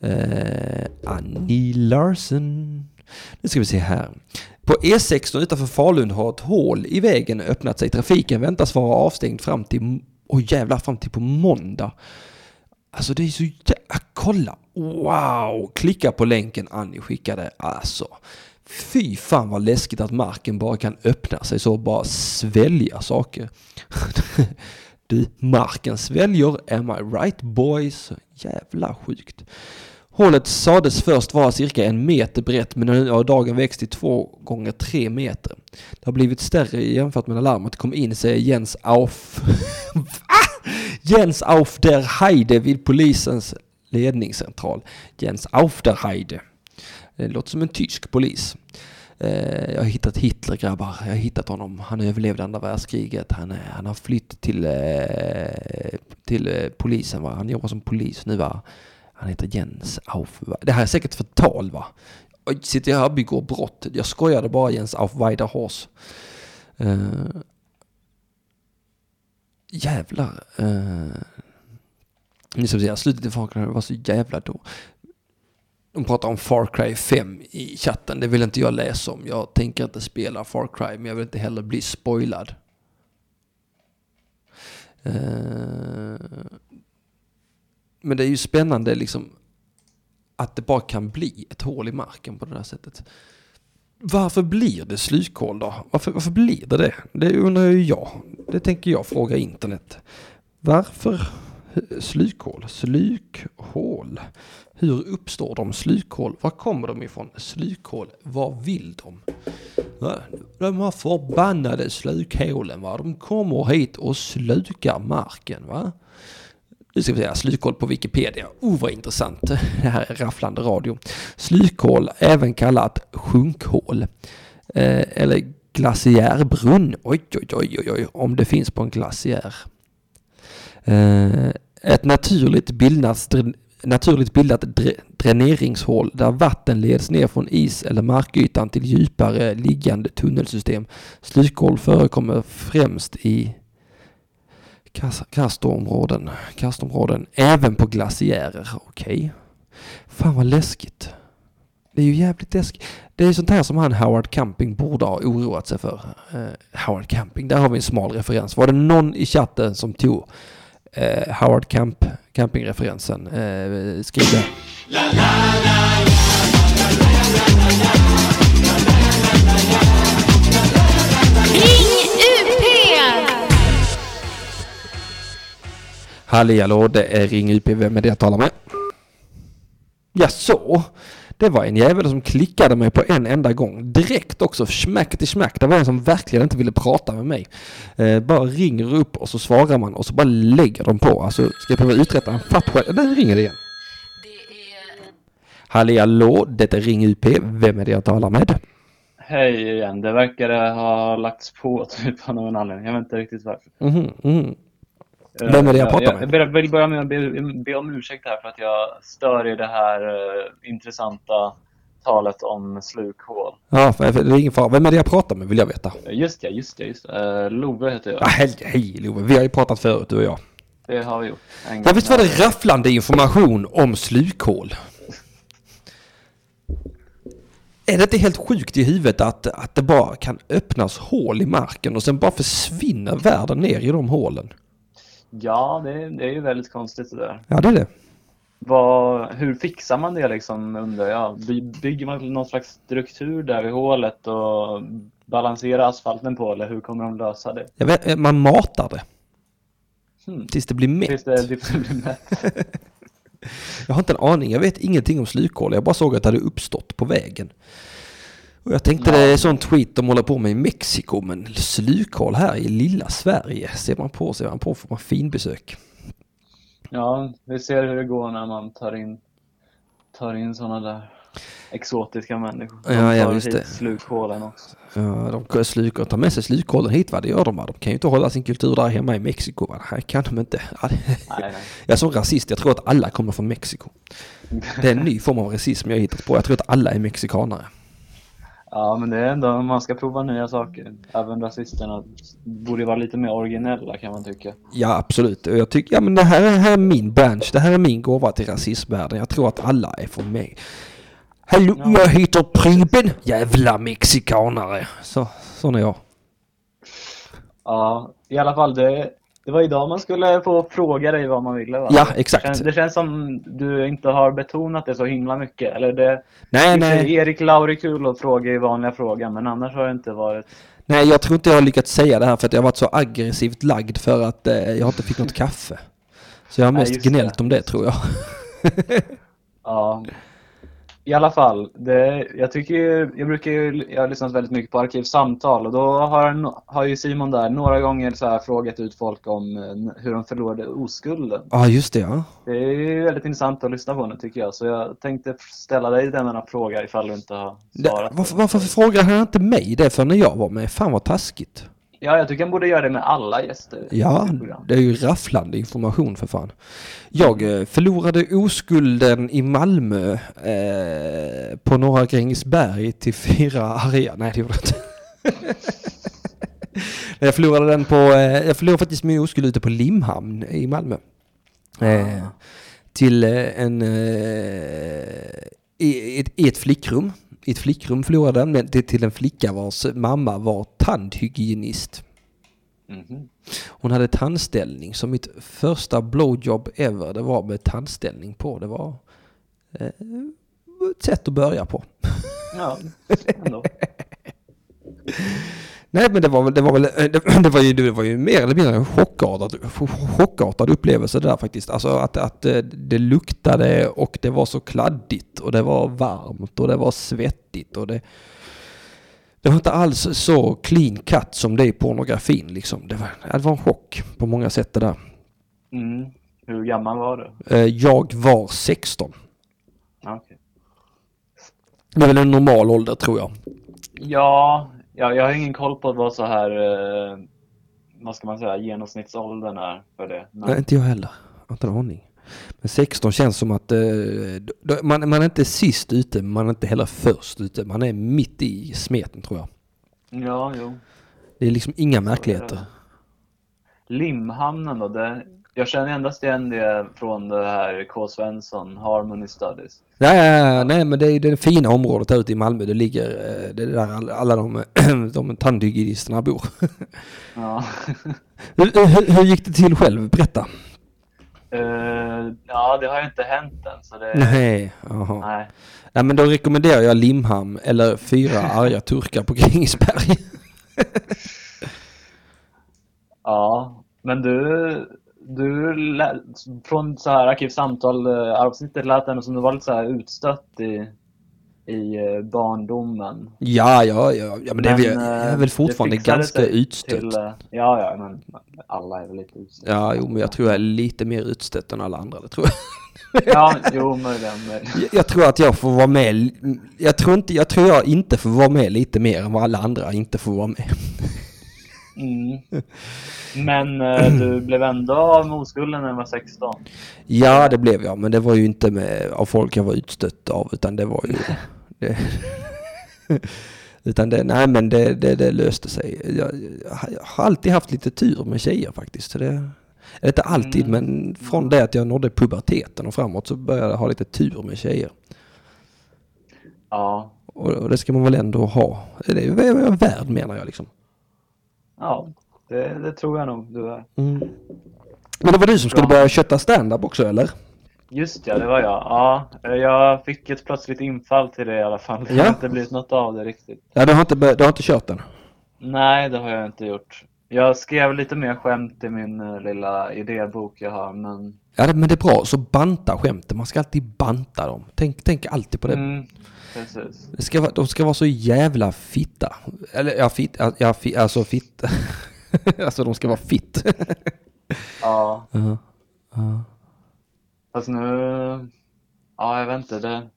Speaker 1: Eh, Annie Larsson. Nu ska vi se här. På E16 utanför Falun har ett hål i vägen öppnat sig. Trafiken väntas vara avstängd fram till, oj jävlar, fram till på måndag. Alltså det är så jävla, kolla, wow, klicka på länken Annie skickade, alltså. Fy fan vad läskigt att marken bara kan öppna sig så och bara svälja saker. <laughs> du, marken sväljer, am I right boys? Jävla sjukt. Hålet sades först vara cirka en meter brett men nu har dagen växt till två gånger tre meter. Det har blivit större jämfört med när larmet kom in säger Jens Auf... Va? <laughs> Ah! Jens auf der Heide vid polisens ledningscentral. Jens auf der Heide. Det låter som en tysk polis. Eh, jag har hittat Hitler grabbar. Jag har hittat honom. Han överlevde andra världskriget. Han, han har flytt till, eh, till eh, polisen va. Han jobbar som polis nu va. Han heter Jens Aufweider. Det här är säkert förtal va. Jag sitter jag här och begår brott? Jag skojade bara Jens Aufweider Weiderhors. Uh, eh, jävlar. Uh, nu ska vi se, slutet i Far Cry var så jävla då. De pratar om Far Cry 5 i chatten. Det vill inte jag läsa om. Jag tänker inte spela Far Cry, men jag vill inte heller bli spoilad. Uh, men det är ju spännande liksom att det bara kan bli ett hål i marken på det här sättet. Varför blir det slukhål då? Varför, varför blir det det? Det undrar ju jag. Det tänker jag fråga internet. Varför slukhål? Slukhål. Hur uppstår de? Slukhål. Var kommer de ifrån? Slukhål. Vad vill de? De här förbannade slukhålen va. De kommer hit och slukar marken va. Nu ska vi säga slukhål på Wikipedia. Oh vad intressant. <laughs> Det här är rafflande radio. Slukhål, även kallat sjunkhål. Eh, eller glaciärbrunn. Oj, oj, oj, oj, oj, om det finns på en glaciär. Eh, ett naturligt bildat, naturligt bildat dräneringshål där vatten leds ner från is eller markytan till djupare liggande tunnelsystem. Slukhål förekommer främst i kastområden, kastområden, även på glaciärer. Okej. Fan vad läskigt. Det är ju jävligt läskigt. Det är sånt här som han Howard Camping borde ha oroat sig för. Eh, Howard Camping, där har vi en smal referens. Var det någon i chatten som tog eh, Howard Camp, Camping-referensen? Eh, skriv det.
Speaker 3: Ring
Speaker 1: Halli hallå, det är Ring UP. Vem är det jag talar med? Ja, så. Det var en jävel som klickade mig på en enda gång. Direkt också, smack till smack. Det var en som verkligen inte ville prata med mig. Eh, bara ringer upp och så svarar man och så bara lägger de på. Alltså, ska jag behöva uträtta en fatt själv? Där ringer det igen. Halli hallå, det är Ring UP. Vem är det jag talar med?
Speaker 9: Hej igen, det verkar ha lagts på typ av någon anledning. Jag vet inte riktigt varför.
Speaker 1: Mhm, mhm. Vem är det jag pratar med?
Speaker 9: Jag vill börja med att be, be om ursäkt här för att jag stör i det här eh, intressanta talet om slukhål.
Speaker 1: Ja, för, det är ingen fara. Vem är det jag pratar med vill jag veta.
Speaker 9: Just ja, just ja, just. Uh, Love heter jag.
Speaker 1: Ja, hej, hej Love. Vi har ju pratat förut du och jag.
Speaker 9: Det har vi gjort. En
Speaker 1: Ja, visst var det rafflande information om slukhål? Är det inte helt sjukt i huvudet att, att det bara kan öppnas hål i marken och sen bara försvinner världen ner i de hålen?
Speaker 9: Ja, det, det är ju väldigt konstigt det där.
Speaker 1: Ja, det är det.
Speaker 9: Vad, hur fixar man det liksom undrar jag? By, bygger man någon slags struktur där vid hålet och balanserar asfalten på eller hur kommer de lösa det?
Speaker 1: Vet, man matar det
Speaker 9: Hmm.
Speaker 1: tills det blir mätt.
Speaker 9: Tills det, tills det blir mätt. <laughs>
Speaker 1: Jag har inte en aning. Jag vet ingenting om slukhål. Jag bara såg att det hade uppstått på vägen. Och jag tänkte det är sånt skit de håller på med i Mexiko. Men slukhål här i lilla Sverige. Ser man på, ser man på får man finbesök.
Speaker 9: Ja, vi ser hur det går när man tar in, tar in sådana där exotiska människor. De
Speaker 1: Ja, ja, just det.
Speaker 9: slukhålen också.
Speaker 1: Ja, de slukar, tar med sig slukhålen hit va, det gör de va. De kan ju inte hålla sin kultur där hemma i Mexiko va. Här kan de inte. Ja, <laughs> det-
Speaker 9: Nej, nej.
Speaker 1: Jag är som rasist, jag tror att alla kommer från Mexiko. Det är en ny form av rasism jag har hittat på. Jag tror att alla är mexikanare.
Speaker 9: Ja, men det är ändå, man ska prova nya saker. Även rasisterna borde vara lite mer originella kan man tycka.
Speaker 1: Ja, absolut. Och jag tycker, ja men det här, är- här är min bransch. Det här är min gåva till rasismvärlden. Jag tror att alla är från mig. Hallå,
Speaker 9: Ja.
Speaker 1: jag heter Preben. Jävla mexikanare. Så, sån är jag.
Speaker 9: Ja, i alla fall det, det var idag man skulle få fråga dig vad man ville va?
Speaker 1: Ja,
Speaker 9: Det
Speaker 1: exakt.
Speaker 9: känns, det känns som du inte har betonat det så himla mycket. Eller det,
Speaker 1: Nej,
Speaker 9: det
Speaker 1: nej.
Speaker 9: Erik Lauri kul att fråga i vanliga frågan men annars har det inte varit
Speaker 1: Nej, jag tror inte jag har lyckats säga det här för att jag har varit så aggressivt lagd för att eh, jag inte fick något kaffe. Så jag har
Speaker 9: Nej,
Speaker 1: mest
Speaker 9: det.
Speaker 1: gnällt om det tror jag. <laughs>
Speaker 9: Ja. I alla fall, det, jag tycker ju- jag brukar ju, jag har lyssnat väldigt mycket på Arkivsamtal och då har, har ju Simon där några gånger så här frågat ut folk om eh, hur de förlorade oskulden.
Speaker 1: Ja, just det ja.
Speaker 9: Det är ju väldigt intressant att lyssna på nu tycker jag, så jag tänkte ställa dig denna fråga ifall du inte har
Speaker 1: Det,
Speaker 9: svarat.
Speaker 1: varför, varför frågar han inte mig det för när jag var med? Fan vad taskigt.
Speaker 9: Ja, jag tycker han borde göra det med alla gäster.
Speaker 1: Ja,
Speaker 9: i
Speaker 1: det är ju rafflande information för fan. Jag eh, förlorade oskulden i Malmö eh, på Norra Grängesberg till fyra arga. Nej, det gjorde jag inte. <laughs> jag förlorade den på, eh, jag förlorade faktiskt min oskuld ute på Limhamn i Malmö. Eh, till eh, en, eh, i, ett, i ett flickrum. I ett flickrum förlorade men det till en flicka vars mamma var tandhygienist.
Speaker 9: Mhm.
Speaker 1: Hon hade tandställning, så mitt första blowjob ever, det var med tandställning på. Det var eh, ett sätt att börja på.
Speaker 9: Ja, <laughs> ändå.
Speaker 1: Nej men det var väl, det var väl, eh, <clears throat> det, var ju, det var ju mer eller mindre en chockartad, chockartad upplevelse det där faktiskt. Alltså att, att eh, det luktade och det var så kladdigt och det var varmt och det var svettigt och det det var inte alls så clean cut som det är i pornografin liksom. Det var, det var en chock på många sätt det där.
Speaker 9: Mm. Hur gammal var du?
Speaker 1: Eh, Jag var 16.
Speaker 9: Ja, okej.
Speaker 1: Det är väl en normal ålder tror jag.
Speaker 9: Ja, ja, jag har ingen koll på vad så här, eh, vad ska man säga, genomsnittsåldern är för det. Men,
Speaker 1: Nej, inte jag heller. Jag har inte en aning. Men 16 känns som att eh, man, man är inte sist ute, men man är inte heller först ute. Man är mitt i smeten tror jag.
Speaker 9: Ja, jo.
Speaker 1: Det är liksom inga märkligheter.
Speaker 9: Limhamnen då, det, jag känner endast igen det från det här K. Svensson, Harmony Studies.
Speaker 1: Nej, nej, nej, men det är det fina området ute i Malmö. Det ligger, eh, det är där alla, de, <clears throat> de tandhygienisterna bor. <laughs>
Speaker 9: Ja. <laughs>
Speaker 1: hur, hur, hur gick det till själv? Berätta.
Speaker 9: Eh, ja, det har ju inte hänt än. Så det,
Speaker 1: Nej,
Speaker 9: nej.
Speaker 1: Nej, men då rekommenderar jag Limhamn eller fyra <laughs> arga turkar på Grängesberg.
Speaker 9: Ja, men du, du lät, från så här Arkivsamtal eh, lät ändå som du var lite så här utstött i, i eh, barndomen.
Speaker 1: Ja, ja, ja, ja men det är, väl-
Speaker 9: eh,
Speaker 1: jag är väl fortfarande ganska utstött.
Speaker 9: Till, ja, ja, men alla är väl lite utstötta.
Speaker 1: Ja, jo, men jag tror jag är lite mer utstött än alla andra, det tror jag.
Speaker 9: Ja, jo, möjligen. möjligen.
Speaker 1: Jag- Jag tror att jag får vara med, jag tror inte, jag tror jag inte får vara med lite mer än vad alla andra inte får vara med.
Speaker 9: Mm. Men eh, du <clears throat> blev ändå av med oskulden när du var 16.
Speaker 1: Ja, det blev jag, men det var ju inte med, av folk jag var utstött av, utan det var ju... <laughs> Det, <laughs> utan det, nej men det, det, det löste sig. Jag, jag har alltid haft lite tur med tjejer faktiskt. Så det, inte alltid, men från det att jag nådde puberteten och framåt så började jag ha lite tur med tjejer.
Speaker 9: Ja,
Speaker 1: Och, och det ska man väl ändå ha. Det är jag värd menar jag liksom.
Speaker 9: Ja det, det tror jag nog du är.
Speaker 1: Mm. Men det var du som skulle börja kötta stand-up också eller?
Speaker 9: Just ja, det var jag. Ja, jag fick ett plötsligt infall till det i alla fall. Det
Speaker 1: Ja.
Speaker 9: har inte blivit något av det riktigt.
Speaker 1: Ja, du har inte, du har inte kört den?
Speaker 9: Nej, det har jag inte gjort. Jag skrev lite mer skämt i min eh, lilla idébok jag har, men
Speaker 1: Ja, men det är bra. Så banta skämten. Man ska alltid banta dem. Tänk, tänk alltid på det.
Speaker 9: mm,
Speaker 1: det ska, de ska vara så jävla fitta. Eller ja, fit, ja, fi, alltså fitta. <laughs> alltså de ska vara fitt.
Speaker 9: Ja, <laughs>
Speaker 1: Ja, ja.
Speaker 9: fast nu... Ja, jag vet inte. Det...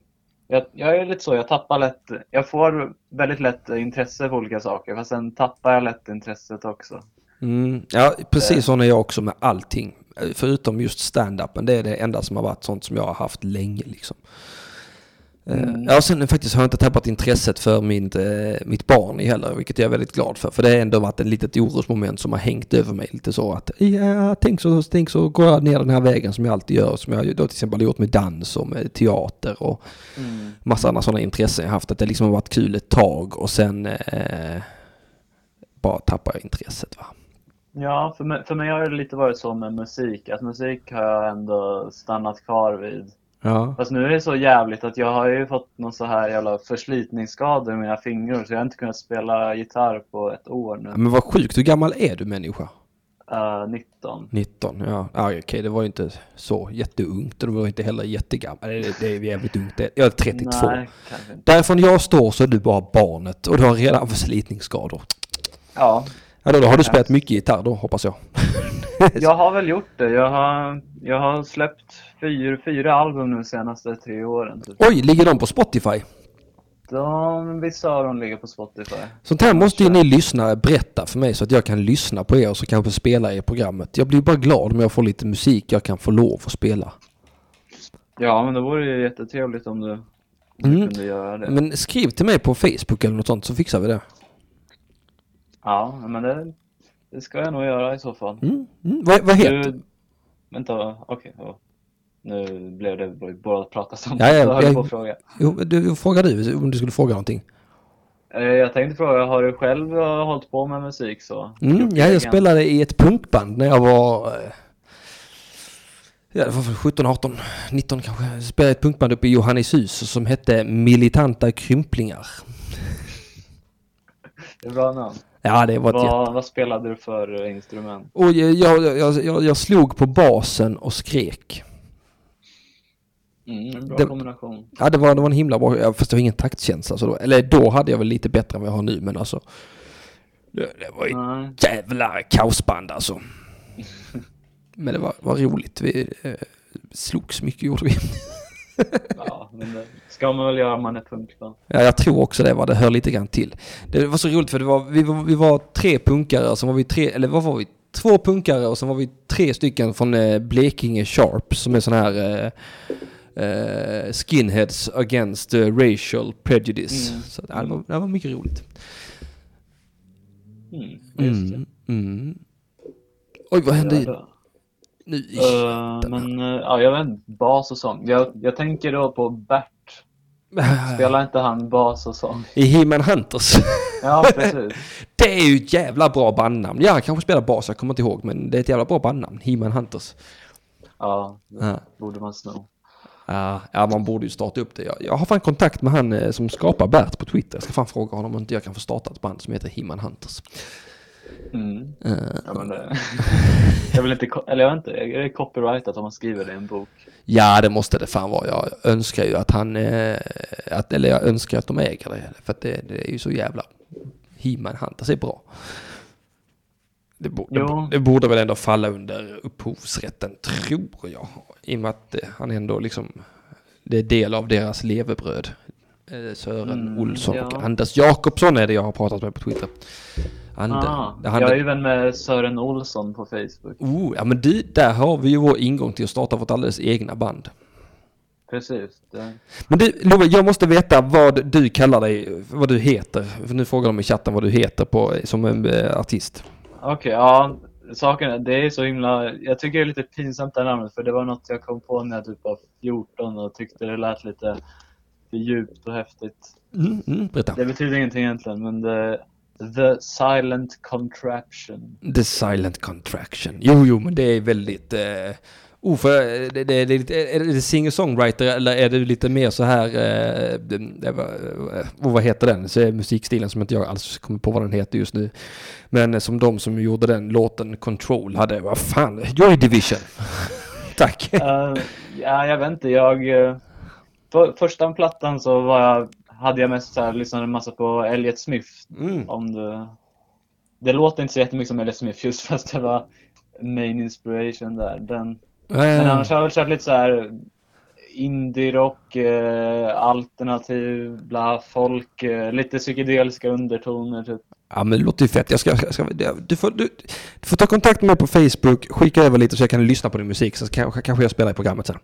Speaker 9: Jag, jag är lite så, jag tappar lätt... Jag får väldigt lätt intresse för olika saker, fast sen tappar jag lätt intresset också.
Speaker 1: Mm, ja, precis så är jag också med allting. Förutom just stand-upen. Det är det enda som har varit sånt som jag har haft länge liksom. Eh,
Speaker 9: Mm.
Speaker 1: Ja, sen faktiskt har jag inte tappat intresset för mitt, eh, mitt barn heller, vilket jag är väldigt glad för. För det har ändå varit ett litet orosmoment som har hängt över mig lite så att ja, tänk så, tänk så går jag ner den här vägen som jag alltid gör, som jag då till exempel har gjort med dans och med teater och
Speaker 9: Mm.
Speaker 1: massa andra sådana intressen jag haft. Att det liksom har varit kul ett tag och sen eh, bara tappar jag intresset va.
Speaker 9: Ja, för mig, för mig har det lite varit så med musik, att musik har jag ändå stannat kvar vid.
Speaker 1: Ja.
Speaker 9: Fast nu är det så jävligt att jag har ju fått någon så här jävla förslitningsskador i mina fingrar så jag har inte kunnat spela gitarr på ett år nu.
Speaker 1: Men vad sjukt, hur gammal är du människa?
Speaker 9: Uh, 19.
Speaker 1: 19, ja. Ah, Okej, det var ju inte så jätteungt och det var inte heller jättegammalt. Det, det är jävligt ungt. Jag är 32.
Speaker 9: Nej.
Speaker 1: Därifrån jag står så är du bara barnet och du har redan förslitningsskador.
Speaker 9: Ja,
Speaker 1: Ja, då, då har du spelat mycket gitarr då, hoppas jag. <laughs>
Speaker 9: jag har väl gjort det. Jag har, jag har släppt fyra, fyra album nu de senaste tre åren. Typ.
Speaker 1: Oj, ligger de på Spotify?
Speaker 9: De, vissa av dem ligger på Spotify.
Speaker 1: Sånt här måste ju ni lyssnare berätta för mig så att jag kan lyssna på er och så kanske spela i programmet. Jag blir bara glad om jag får lite musik jag kan få lov att spela.
Speaker 9: Ja, men det vore ju jättetrevligt om du, om du
Speaker 1: Mm.
Speaker 9: kunde göra det.
Speaker 1: Men skriv till mig på Facebook eller något sånt så fixar vi det.
Speaker 9: Ja, men det, det ska jag nog göra i så fall.
Speaker 1: Mm. Mm. Vad, vad heter...
Speaker 9: Du, vänta, okej. ja. Nu blev det bara att prata
Speaker 1: Ja, ja,
Speaker 9: jag höll
Speaker 1: jag-
Speaker 9: att fråga.
Speaker 1: Jo, du, fråga du om du skulle fråga någonting.
Speaker 9: Eh, Jag tänkte fråga, har du själv eh, hållit på med musik så?
Speaker 1: Mm, ja, jag spelade i ett punkband när jag var... eh, Ja, det var väl 17, 18, 19 kanske. Jag spelade i ett punkband uppe i Johannishus som hette Militanta Krymplingar. <laughs>
Speaker 9: Det är bra namn.
Speaker 1: Ja, det var ett jätte...
Speaker 9: Vad, vad spelade du för eh, instrument?
Speaker 1: Och jag, jag, jag, jag, jag slog på basen och skrek.
Speaker 9: Mm, en bra
Speaker 1: Det-
Speaker 9: kombination.
Speaker 1: Ja, det var, det var en himla bra... Fast det var ingen taktkänsla. Så då, eller då hade jag väl lite bättre än vad jag har nu, men alltså... Det, det var ett
Speaker 9: Nej.
Speaker 1: jävla kaosband alltså. <laughs> Men det var, var roligt. Vi eh, slogs mycket gjorde vi. <laughs>
Speaker 9: Men det ska man väl göra om man är punkband.
Speaker 1: Ja, jag tror också det var det hör lite grann till. Det var så roligt för det var, vi, var, vi var tre punkare, och så var vi tre, eller vad var vi? Två punkare och så var vi tre stycken från eh, Blekinge Sharp som är sån här eh, eh, skinheads against eh, racial prejudice.
Speaker 9: Mm.
Speaker 1: Så ja, det, var, det var mycket roligt.
Speaker 9: Mm, det.
Speaker 1: Mm, mm. Oj, vad hände
Speaker 9: Ja,
Speaker 1: nu? i-
Speaker 9: Eh, men eh, ja, jag vet inte, bas och sång. Jag, jag tänker då på Bert. <laughs> Spelar inte han bas och sång?
Speaker 1: I He-Man Hunters.
Speaker 9: Ja, <laughs> precis.
Speaker 1: Det är ju ett jävla bra bandnamn. Ja, han kanske spelar bas, jag kommer inte ihåg. Men det är ett jävla bra bandnamn. He-Man Hunters.
Speaker 9: Ja, det
Speaker 1: Ja.
Speaker 9: borde man sno.
Speaker 1: Ja, ja, man borde ju starta upp det. Jag, jag har fan kontakt med han eh, som skapar Bert på Twitter. Jag ska fan fråga honom om inte jag kan få starta ett band som heter He-Man Hunters.
Speaker 9: Mm.
Speaker 1: Eh,
Speaker 9: Ja, men det... <laughs> jag vill inte, eller jag vet inte, är det copyrightat om man skriver det i en bok?
Speaker 1: ja, det måste det fan vara. Jag önskar ju att han, eh, att, eller jag önskar att de äger det. För att det, det är ju så jävla, He-Man Hunters är bra. Det, bo, det, det borde väl ändå falla under upphovsrätten, tror jag. I och med att eh, han ändå liksom, det är del av deras levebröd. Sören
Speaker 9: Mm,
Speaker 1: Olsson och
Speaker 9: ja.
Speaker 1: Anders Jakobsson är det jag har pratat med på Twitter. Ande,
Speaker 9: Ah,
Speaker 1: han,
Speaker 9: jag är ju vän med Sören Olsson på Facebook.
Speaker 1: oh, ja men du, där har vi ju vår ingång till att starta vårt alldeles egna band.
Speaker 9: Precis. Det...
Speaker 1: Men du, Love, jag måste veta vad du kallar dig, vad du heter. För nu frågar de i chatten vad du heter på, som en eh, artist.
Speaker 9: Okej, ja. Saken är, det är så himla, jag tycker det är lite pinsamt det här namnet för det var något jag kom på när jag typ var 14 och tyckte det lät lite för djupt och häftigt.
Speaker 1: Mm, mm.
Speaker 9: Det betyder ingenting egentligen men det, The Silent Contraption.
Speaker 1: The Silent Contraction. Jo, jo, men det är väldigt... Eh, oh, för, eh, det, det, det, är lite- är det singer-songwriter eller är det lite mer så här... Eh, det, eh, oh, vad heter den? Så musikstilen som inte jag alls kommer på vad den heter just nu. Men eh, som de som gjorde den låten Control hade. Vad fan? Joy Division. <laughs> Tack.
Speaker 9: Eh, ja, jag vet inte. Jag, för, första plattan så var jag, hade jag mest så här, lyssnade en massa på Elliot Smith.
Speaker 1: Mm.
Speaker 9: Om det, det låter inte så jättemycket som Elliot Smith just <laughs> fast det var main inspiration där. Den, men
Speaker 1: Eh,
Speaker 9: annars har jag väl kört lite så här indie-rock, eh, alternativ, bla, folk, eh, lite psykedeliska undertoner typ.
Speaker 1: Ja men det låter ju fett. Jag ska, jag ska, du, får, du, du får ta kontakt med mig på Facebook, skicka över lite så jag kan lyssna på din musik så kanske, kanske jag spelar i programmet sen.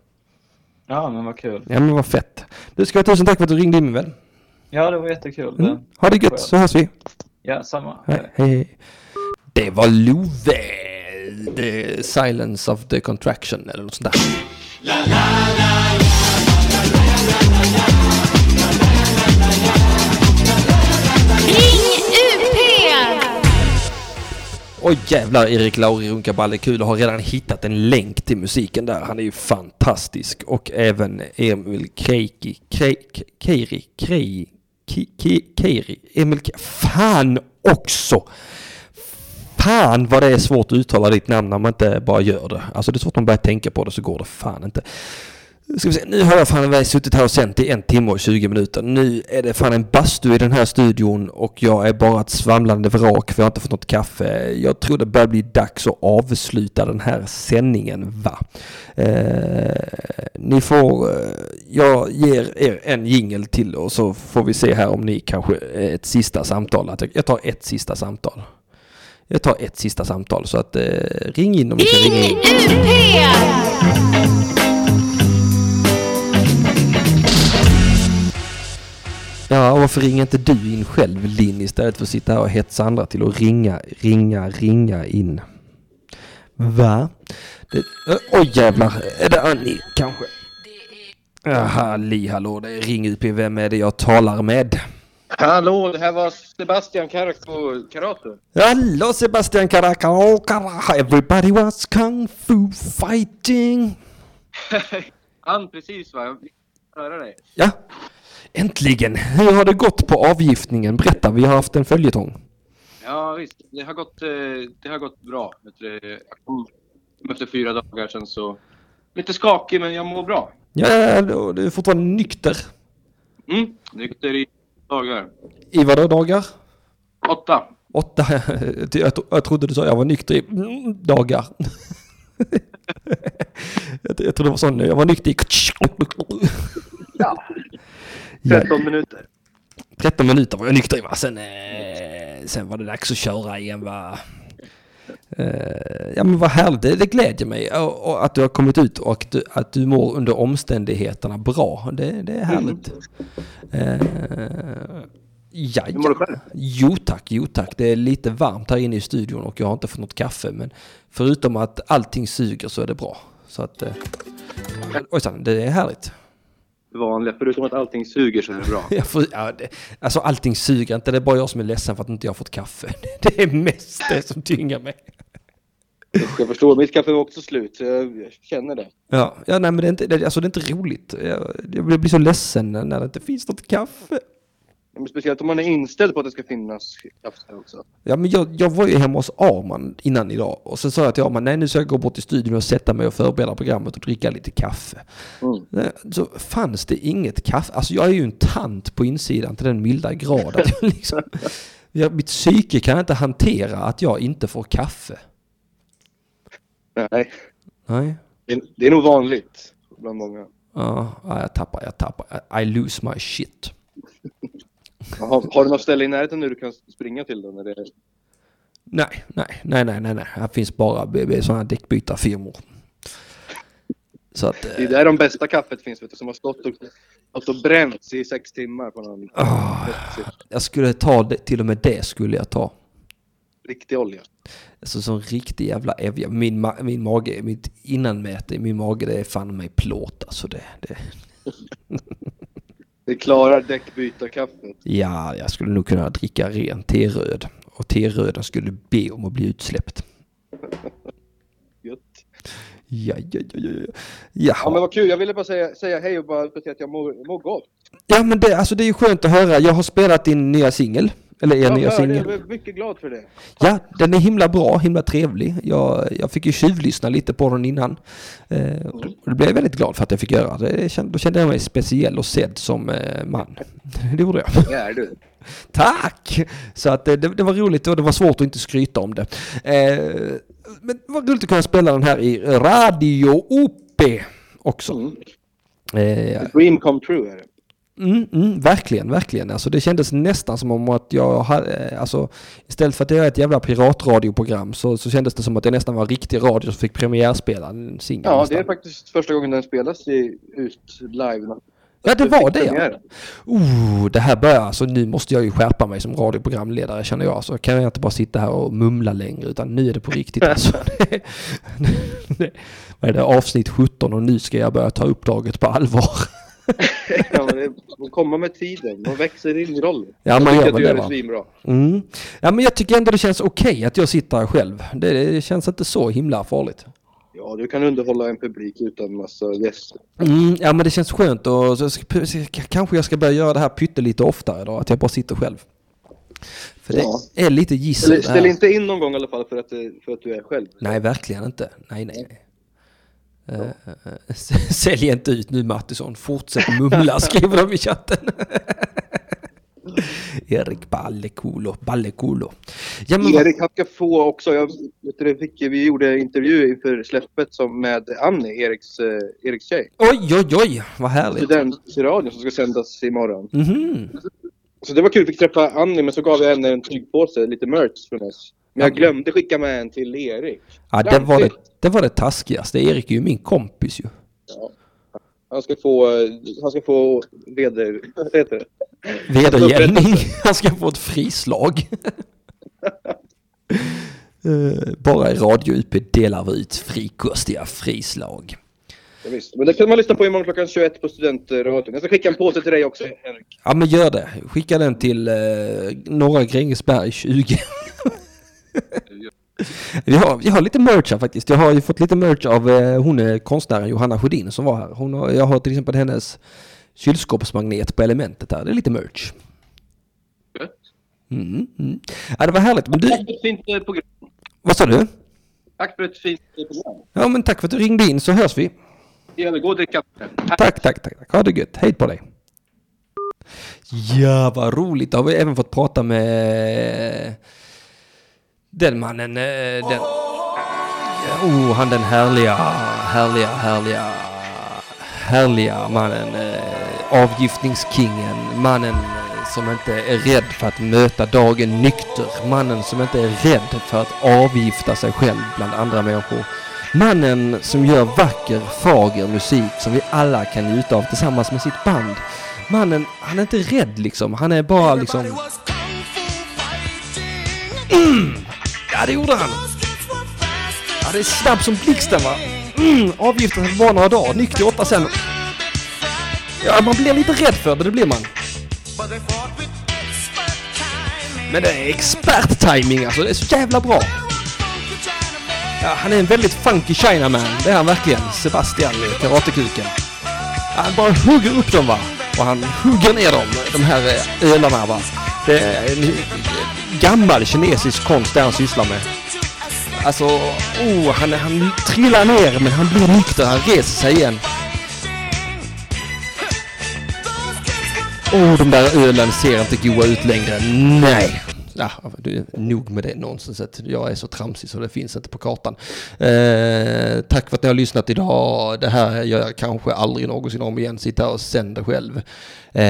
Speaker 9: Ja, men vad kul.
Speaker 1: Ja men vad fett. Du ska ha tusen tack för att du ringde in min vän.
Speaker 9: Ja, det var jättekul.
Speaker 1: Mm. Ha det gött så hörs vi.
Speaker 9: Ja, samma.
Speaker 1: Hej, hej. Det var Love. The Silence of the Contraction eller något sånt där.
Speaker 3: Ring
Speaker 1: Oj jävlar Erik Lauri Runkaballe, kul att redan hittat en länk till musiken där. Han är ju fantastisk. Och även Emil Kreiki, Kre- Keiri, Kreiki, Keiri, Emil K... Fan också! Fan vad det är svårt att uttala ditt namn när man inte bara gör det. Alltså det är svårt att man börjar tänka på det så går det fan inte. Ska vi se, nu har jag fan väl suttit här och sänt i en timme och 20 minuter. Nu är det fan en bastu i den här studion och jag är bara ett svamlande vrak för jag har inte fått något kaffe. Jag tror det börjar bli dags att avsluta den här sändningen va? Eh, ni får, eh, jag ger er en jingel till och så får vi se här om ni kanske ett sista samtal. Jag- tar ett sista samtal. Jag tar ett sista samtal så att eh, ring in om ni kan ringa in. Ja, och varför ringer inte du in själv Linn istället för att sitta här och hetsa andra till att ringa, ringa, ringa in? Va? Det, oj jävlar, är det Annie kanske? Jaha, li hallå, det är Ring UP, vem är det jag talar med?
Speaker 10: Hallå, det här var Sebastian Karaco Karato.
Speaker 1: Hallå Sebastian Caraca, oh, caraca, everybody was kung fu fighting. <laughs>
Speaker 10: Han precis va? Jag vill höra dig.
Speaker 1: Ja, äntligen. Hur har det gått på avgiftningen? Berätta, vi har haft en följetong.
Speaker 10: Ja visst, det har gått, eh, det har gått bra. Jag kom efter fyra dagar sen så... Lite skakig men jag mår bra.
Speaker 1: Ja, du är fortfarande nykter.
Speaker 10: Mm, är i dagar.
Speaker 1: I vadå dagar?
Speaker 10: Åtta.
Speaker 1: Åtta. <laughs> Jag, tro- jag trodde du sa jag var nykter i mm, dagar. <laughs> jag, jag trodde det var sån, jag var nykter i...
Speaker 10: Ja.
Speaker 1: Ja.
Speaker 10: 13 minuter.
Speaker 1: 13 minuter var jag nykter i va? Sen, eh, sen var det dags att köra igen va? Eh, ja men vad härligt, det, det glädjer mig och, och att du har kommit ut och att du, att du mår under omständigheterna bra. Det, det är härligt. Eh, ja,
Speaker 10: Hur mår du själv?
Speaker 1: Jo tack, jo tack. Det är lite varmt här inne i studion och jag har inte fått något kaffe. Men förutom att allting suger så är det bra. Så att... Eh, ojsan, det är härligt.
Speaker 10: Vanliga, förutom att allting suger så är det bra. <laughs>
Speaker 1: Får, ja, det, alltså allting suger inte, det är bara jag som är ledsen för att inte jag har fått kaffe. <laughs> Det är mest det som tyngar mig.
Speaker 10: Jag förstår, mitt kaffe var också slut. Jag känner det.
Speaker 1: Ja, ja nej men det är inte, det, alltså det är inte roligt. Jag, jag blir så ledsen när det inte finns något kaffe.
Speaker 10: Men speciellt om man är inställd på att det ska finnas kaffe också.
Speaker 1: Ja men jag, jag var ju hemma hos Arman innan idag och sen sa jag till Arman, nej nu ska jag gå bort till studion och sätta mig och förbereda programmet och dricka lite kaffe.
Speaker 10: Mm.
Speaker 1: Så fanns det inget kaffe, alltså jag är ju en tant på insidan till den milda grad att jag liksom, jag, mitt psyke kan inte hantera att jag inte får kaffe.
Speaker 10: Nej,
Speaker 1: Nej.
Speaker 10: det är, det är nog vanligt bland många.
Speaker 1: Ja, ja, jag tappar, jag tappar. I lose my shit. <laughs>
Speaker 10: Har, har du något ställe i närheten nu du kan springa till då? När det är...
Speaker 1: Nej, nej, nej, nej, nej, nej. Här finns bara sådana däckbytarfirmor. Så att...
Speaker 10: Det är där de bästa kaffet finns, vet du, som har stått och, stått och bränts i sex timmar på någon
Speaker 1: Ah, jag skulle ta det, till och med det skulle jag ta.
Speaker 10: riktig olja.
Speaker 1: Alltså sån riktig jävla evja. Min, ma- min mage, mitt innanmäte i min mage det är fan mig plåt alltså det, det. <laughs>
Speaker 10: Det klarar däckbytarkaffet.
Speaker 1: Ja, jag skulle nog kunna dricka ren teröd. Och teröden skulle be om att bli utsläppt. <laughs>
Speaker 10: Gött.
Speaker 1: Ja, ja, ja, ja. ja.
Speaker 10: Ja, men
Speaker 1: Jaha.
Speaker 10: vad kul. Jag ville bara säga, säga hej och bara säga att jag mår, mår gott.
Speaker 1: Ja men det, alltså det är ju skönt att höra. Jag har spelat din nya singel. Eller er
Speaker 10: Jag
Speaker 1: nya
Speaker 10: är mycket glad för det.
Speaker 1: Ja, den är himla bra, himla trevlig. Jag, jag fick ju tjuvlyssna lite på den innan. Eh, och det blev jag väldigt glad för att jag fick göra. Det kände, då kände jag mig speciell och sedd som eh, man. <laughs> Det gjorde jag.
Speaker 10: Det är du. <laughs>
Speaker 1: Tack! Så att eh, det, det var roligt och det var svårt att inte skryta om det. Eh, men det var roligt att kunna spela den här i Radio OP också.
Speaker 10: Mm.
Speaker 1: Eh,
Speaker 10: Dream come true är det.
Speaker 1: Mm, mm, verkligen, verkligen. Alltså det kändes nästan som om att jag hade, alltså istället för att göra ett jävla piratradioprogram så, så kändes det som att jag nästan var riktig radio som fick premiärspela en singel.
Speaker 10: Ja,
Speaker 1: nästan.
Speaker 10: det är faktiskt första gången den spelas i, ut live.
Speaker 1: Ja, det var det ja. Oh, det här börjar, alltså nu måste jag ju skärpa mig som radioprogramledare känner jag. Så kan jag inte bara sitta här och mumla längre utan nu är det på riktigt alltså. Det, <laughs> det, <laughs> vad är det, avsnitt 17 och nu ska jag börja ta uppdraget på allvar. <laughs>
Speaker 10: ja, men det får komma med tiden. Man växer in i rollen.
Speaker 1: Ja, man gör
Speaker 10: att
Speaker 1: väl
Speaker 10: du
Speaker 1: det,
Speaker 10: gör det
Speaker 1: va?
Speaker 10: svinbra.
Speaker 1: Mm. Ja men jag tycker ändå det känns okej att jag sitter här själv. Det, det känns inte så himla farligt.
Speaker 10: Ja, du kan underhålla en publik utan massa gäster.
Speaker 1: Mm, ja men det känns skönt och så kanske jag ska börja göra det här pyttelite oftare då, att jag bara sitter själv. För det
Speaker 10: Ja.
Speaker 1: är lite gissel
Speaker 10: Ställ, ställ inte in någon gång i alla fall för att, för att du är själv.
Speaker 1: Nej, verkligen inte. Nej, nej, nej. Eh, eh, <laughs> Sälj inte ut nu Mattisson. Fortsätt mumla <laughs> skriver de i chatten. <laughs> Erik Ballekulo, Ballekulo. Ja, men
Speaker 10: Erik, han ska få också, jag, vet fick, vi gjorde intervju inför släppet som med Annie, Eriks, eh, Eriks tjej.
Speaker 1: Oj, oj, oj, vad härligt.
Speaker 10: Studentradion som ska sändas imorgon.
Speaker 1: Mhm.
Speaker 10: Så det var kul, fick träffa Annie men så gav jag henne en tygpåse, lite merch från oss. Men jag glömde skicka med en till Erik.
Speaker 1: Ja, det var det, det var det taskigaste. Erik är ju min kompis ju.
Speaker 10: Ja. Han ska få, han ska få veder... Vad heter det?
Speaker 1: Vedergällning. <laughs> Han ska få ett frislag. <laughs> Eh, Bara i Radio UP delar vi ut frikostiga frislag.
Speaker 10: Ja, visst. Men det kan man lyssna på imorgon klockan 21 på Studentradion. Jag ska skicka en påse till dig också, Henrik.
Speaker 1: Ja men gör det. Skicka den till eh, Norra Grängesberg 20. <laughs> vi, har, vi har lite merch här faktiskt. Jag har ju fått lite merch av eh, hon är konstnären Johanna Sjödin som var här. Hon har, jag har till exempel hennes kylskåpsmagnet på elementet här. Det är lite merch. Mm, mm. Ja det var härligt. Men du,
Speaker 10: Tack för ett fint eh, program.
Speaker 1: vad sa du?
Speaker 10: Tack för ett fint eh, program.
Speaker 1: Ja men tack för att du ringde in så hörs vi.
Speaker 10: Ja, gå och drick kaffe.
Speaker 1: Tack, tack, tack. tack. Ha det gött. Hej på dig. Ja, vad roligt. Då har vi även fått prata med den mannen. eh, Den... Oh, han den härliga, härliga, härliga, härliga mannen. eh, Avgiftningskingen. Mannen eh, som inte är rädd för att möta dagen nykter. Mannen som inte är rädd för att avgifta sig själv bland andra människor. Mannen som gör vacker, fager musik som vi alla kan njuta av tillsammans med sitt band. Mannen, han är inte rädd liksom. Han är bara liksom... Mm! Ja, det gjorde han! Ja, det är snabb som blixten va? Mm! Avgiften var några dagar, nykter i åtta sen. Ja, man blir lite rädd för det, det blir man. Men det är expert-timing alltså, det är så jävla bra. Ja, han är en väldigt funky Chinaman, det är han verkligen. Sebastian, karatekuken. Han bara hugger upp dem va. Och han hugger ner dem, de här eh, ölarna va. Det är en gammal kinesisk konst det han sysslar med. Alltså, oh, han, han trillar ner men han blir nykter, han reser sig igen. Åh, de där ölen ser inte goda ut längre. Nej! Ja, är nog med det nonsenset. Jag är så tramsig så det finns inte på kartan. Eh, tack för att ni har lyssnat idag. Det här gör jag kanske aldrig någonsin om igen. Sitta här och sända själv. Eh,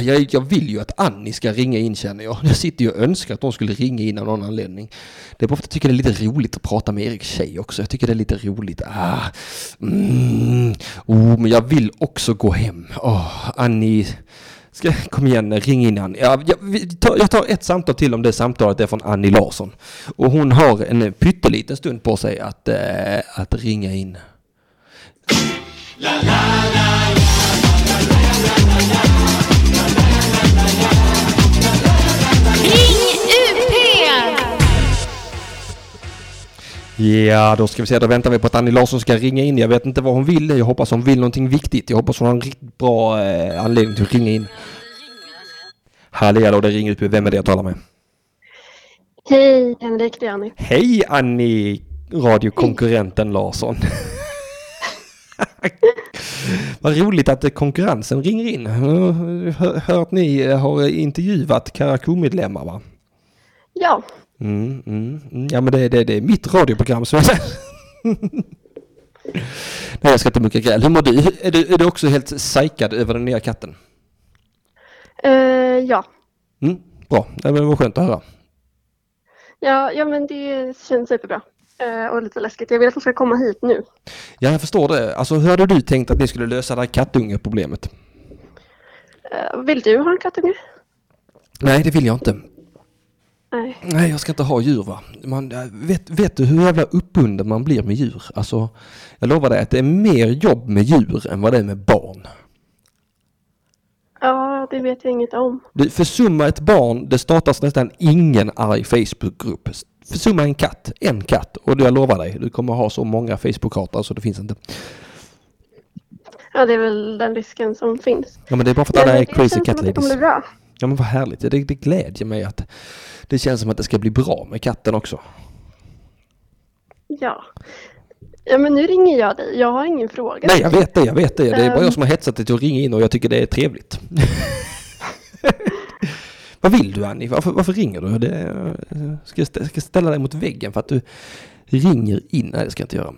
Speaker 1: jag, jag vill ju att Annie ska ringa in känner jag. Jag sitter ju och önskar att hon skulle ringa in av någon anledning. Det är bara för att jag tycker det är lite roligt att prata med Erik tjej också. Jag tycker det är lite roligt. Ah, mm, oh, men jag vill också gå hem. Oh, Annie. Ska, kom igen, ring in Annie. Ja, jag, tar, jag tar ett samtal till om det samtalet är från Annie Larsson. Och hon har en pytteliten stund på sig att, äh, att ringa in.
Speaker 3: Ring
Speaker 1: Ja, då ska vi se. Då väntar vi på att Annie Larsson ska ringa in. Jag vet inte vad hon vill. Jag hoppas hon vill någonting viktigt. Jag hoppas hon har en riktigt bra eh, anledning till att ringa in. Halli hallå, det ringer ut. Vem är det jag talar med?
Speaker 11: Hej Henrik, det är Annie.
Speaker 1: Hej Annie, radiokonkurrenten Larsson. <laughs> Vad roligt att konkurrensen ringer in. Hör, hör att ni har intervjuat Karakou-medlemmar va?
Speaker 11: Ja,
Speaker 1: Mm, mm, mm. Ja men det, det, det är mitt radioprogram som är <laughs> Nej jag ska inte mycket gräl. Hur mår du? Är du, är du också helt psykad över den nya katten?
Speaker 11: eh, ja.
Speaker 1: Mm, bra, det var skönt att höra.
Speaker 11: ja. Ja, men det känns superbra. Eh, och lite läskigt. Jag vill att hon ska komma hit nu.
Speaker 1: Ja jag förstår det. Alltså hur hade du tänkt att ni skulle lösa det här kattungeproblemet?
Speaker 11: Eh, vill du ha en kattunge?
Speaker 1: Nej det vill jag inte.
Speaker 11: Nej.
Speaker 1: Nej, jag ska inte ha djur va. Man, äh, vet, vet du hur jävla uppbunden man blir med djur? Alltså, jag lovar dig att det är mer jobb med djur än vad det är med barn.
Speaker 11: Ja, det vet jag inget om.
Speaker 1: Du, försumma ett barn, det startas nästan ingen arg Facebookgrupp. Försumma en katt, en katt. Och jag lovar dig, du kommer ha så många Facebook-hatar så det finns inte.
Speaker 11: Ja, det är väl den risken som finns.
Speaker 1: Ja men det är bara för att alla är crazy cat
Speaker 11: att det kommer
Speaker 1: ladies.
Speaker 11: bli bra.
Speaker 1: Ja men vad härligt. Det, det glädjer mig att det känns som att det ska bli bra med katten också.
Speaker 11: Ja. Ja, men nu ringer jag dig. Jag har ingen fråga.
Speaker 1: Nej jag vet det, jag vet det. Det är bara
Speaker 11: Ehm.
Speaker 1: jag som har hetsat dig till att ringa in och jag tycker det är trevligt. <laughs> vad vill du Annie? Varför, varför ringer du? Det, eh, ska jag ställa dig mot väggen för att du ringer in? Nej det ska jag inte göra.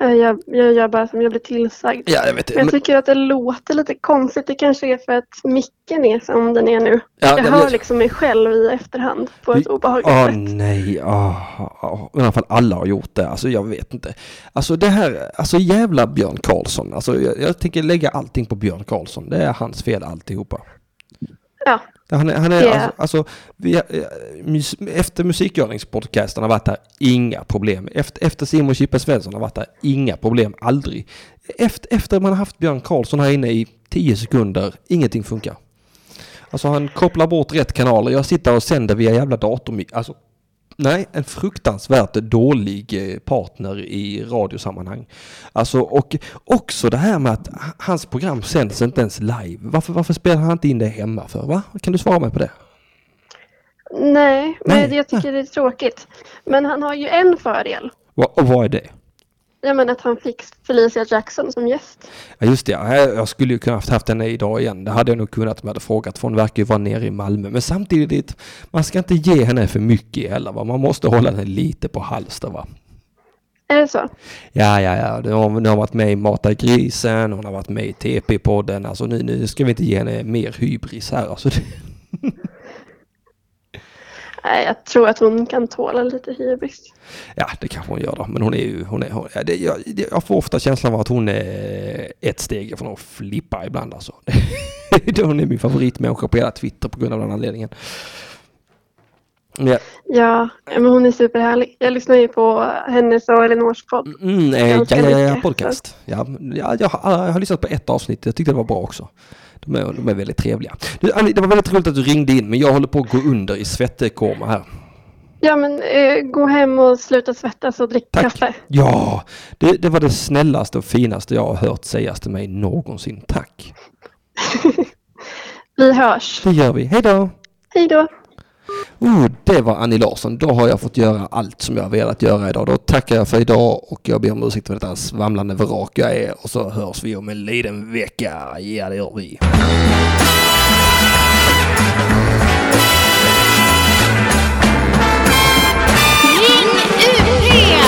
Speaker 11: Eh, Jag, jag gör bara som jag blir tillsagd.
Speaker 1: Ja jag vet det.
Speaker 11: Jag tycker att det låter lite konstigt. Det kanske är för att micken är som den är nu.
Speaker 1: Ja,
Speaker 11: jag hör liksom mig själv i efterhand på ett obehagligt
Speaker 1: Åh
Speaker 11: sätt.
Speaker 1: nej, åh, åh. i alla fall alla har gjort det. Alltså jag vet inte. Alltså det här, alltså jävla Björn Karlsson. Alltså jag, jag tänker lägga allting på Björn Karlsson. Det är hans fel alltihopa.
Speaker 11: Ja.
Speaker 1: Han är, han är
Speaker 11: Det-
Speaker 1: alltså, alltså vi, eh, efter musikgörningspodcasten har varit där, inga problem. Efter, efter Simon Chippe Svensson har varit där, inga problem, aldrig. Efter, efter man har haft Björn Karlsson här inne i 10 sekunder, ingenting funkar. Alltså han kopplar bort rätt kanaler, jag sitter och sänder via jävla dator. Alltså, nej, en fruktansvärt dålig eh, partner i radiosammanhang. Alltså och också det här med att hans program sänds inte ens live. Varför, varför spelar han inte in det hemma för? Va? Kan du svara mig på det?
Speaker 11: Nej,
Speaker 1: Nej.
Speaker 11: jag tycker det är tråkigt. Men han har ju en fördel.
Speaker 1: Och vad är det?
Speaker 11: Jag menar att han fick Felicia Jackson som gäst.
Speaker 1: Ja just det, ja, jag skulle ju kunna haft, henne idag igen. Det hade jag nog kunnat om jag hade frågat för hon verkar ju vara nere i Malmö. Men samtidigt, man ska inte ge henne för mycket heller va. Man måste hålla henne lite på halster va.
Speaker 11: Är det så?
Speaker 1: Ja, ja, ja. Nu har har varit med i Mata grisen, hon har varit med i TP-podden. Alltså nu, nu ska vi inte ge henne mer hybris här. Alltså, det, <laughs>
Speaker 11: Nej, jag tror att hon kan tåla lite hybris.
Speaker 1: ja, det kanske hon gör då. Men hon är ju, hon är, hon, ja, det, jag, det- jag får ofta känslan av att hon är ett steg från att flippa ibland alltså. <laughs> hon är min favoritmänniska på hela Twitter på grund av den anledningen. Ja,
Speaker 11: Ja, men hon är superhärlig. Jag lyssnar ju på hennes och Elinors podd.
Speaker 1: mm, eh, ja, ja, ja, podcast. Ja, ja, jag, har, jag har lyssnat på ett avsnitt. Jag tyckte det var bra också. De är, de är väldigt trevliga. Du, Annie, det var väldigt roligt att du ringde in, men jag håller på att gå under i svettekoma här.
Speaker 11: Ja, men eh, gå hem och sluta svettas och drick kaffe.
Speaker 1: Ja, det, det var det snällaste och finaste jag har hört sägas till mig någonsin. Tack. <laughs>
Speaker 11: Vi hörs.
Speaker 1: Det gör vi. Hej då!
Speaker 11: Hej då!
Speaker 1: Oh, det var Annie Larsson. Då har jag fått göra allt som jag velat göra idag. Då tackar jag för idag och jag ber om ursäkt för detta svamlande vrak jag är. Och så hörs vi om en liten vecka. Ja, det gör vi. Ring UP!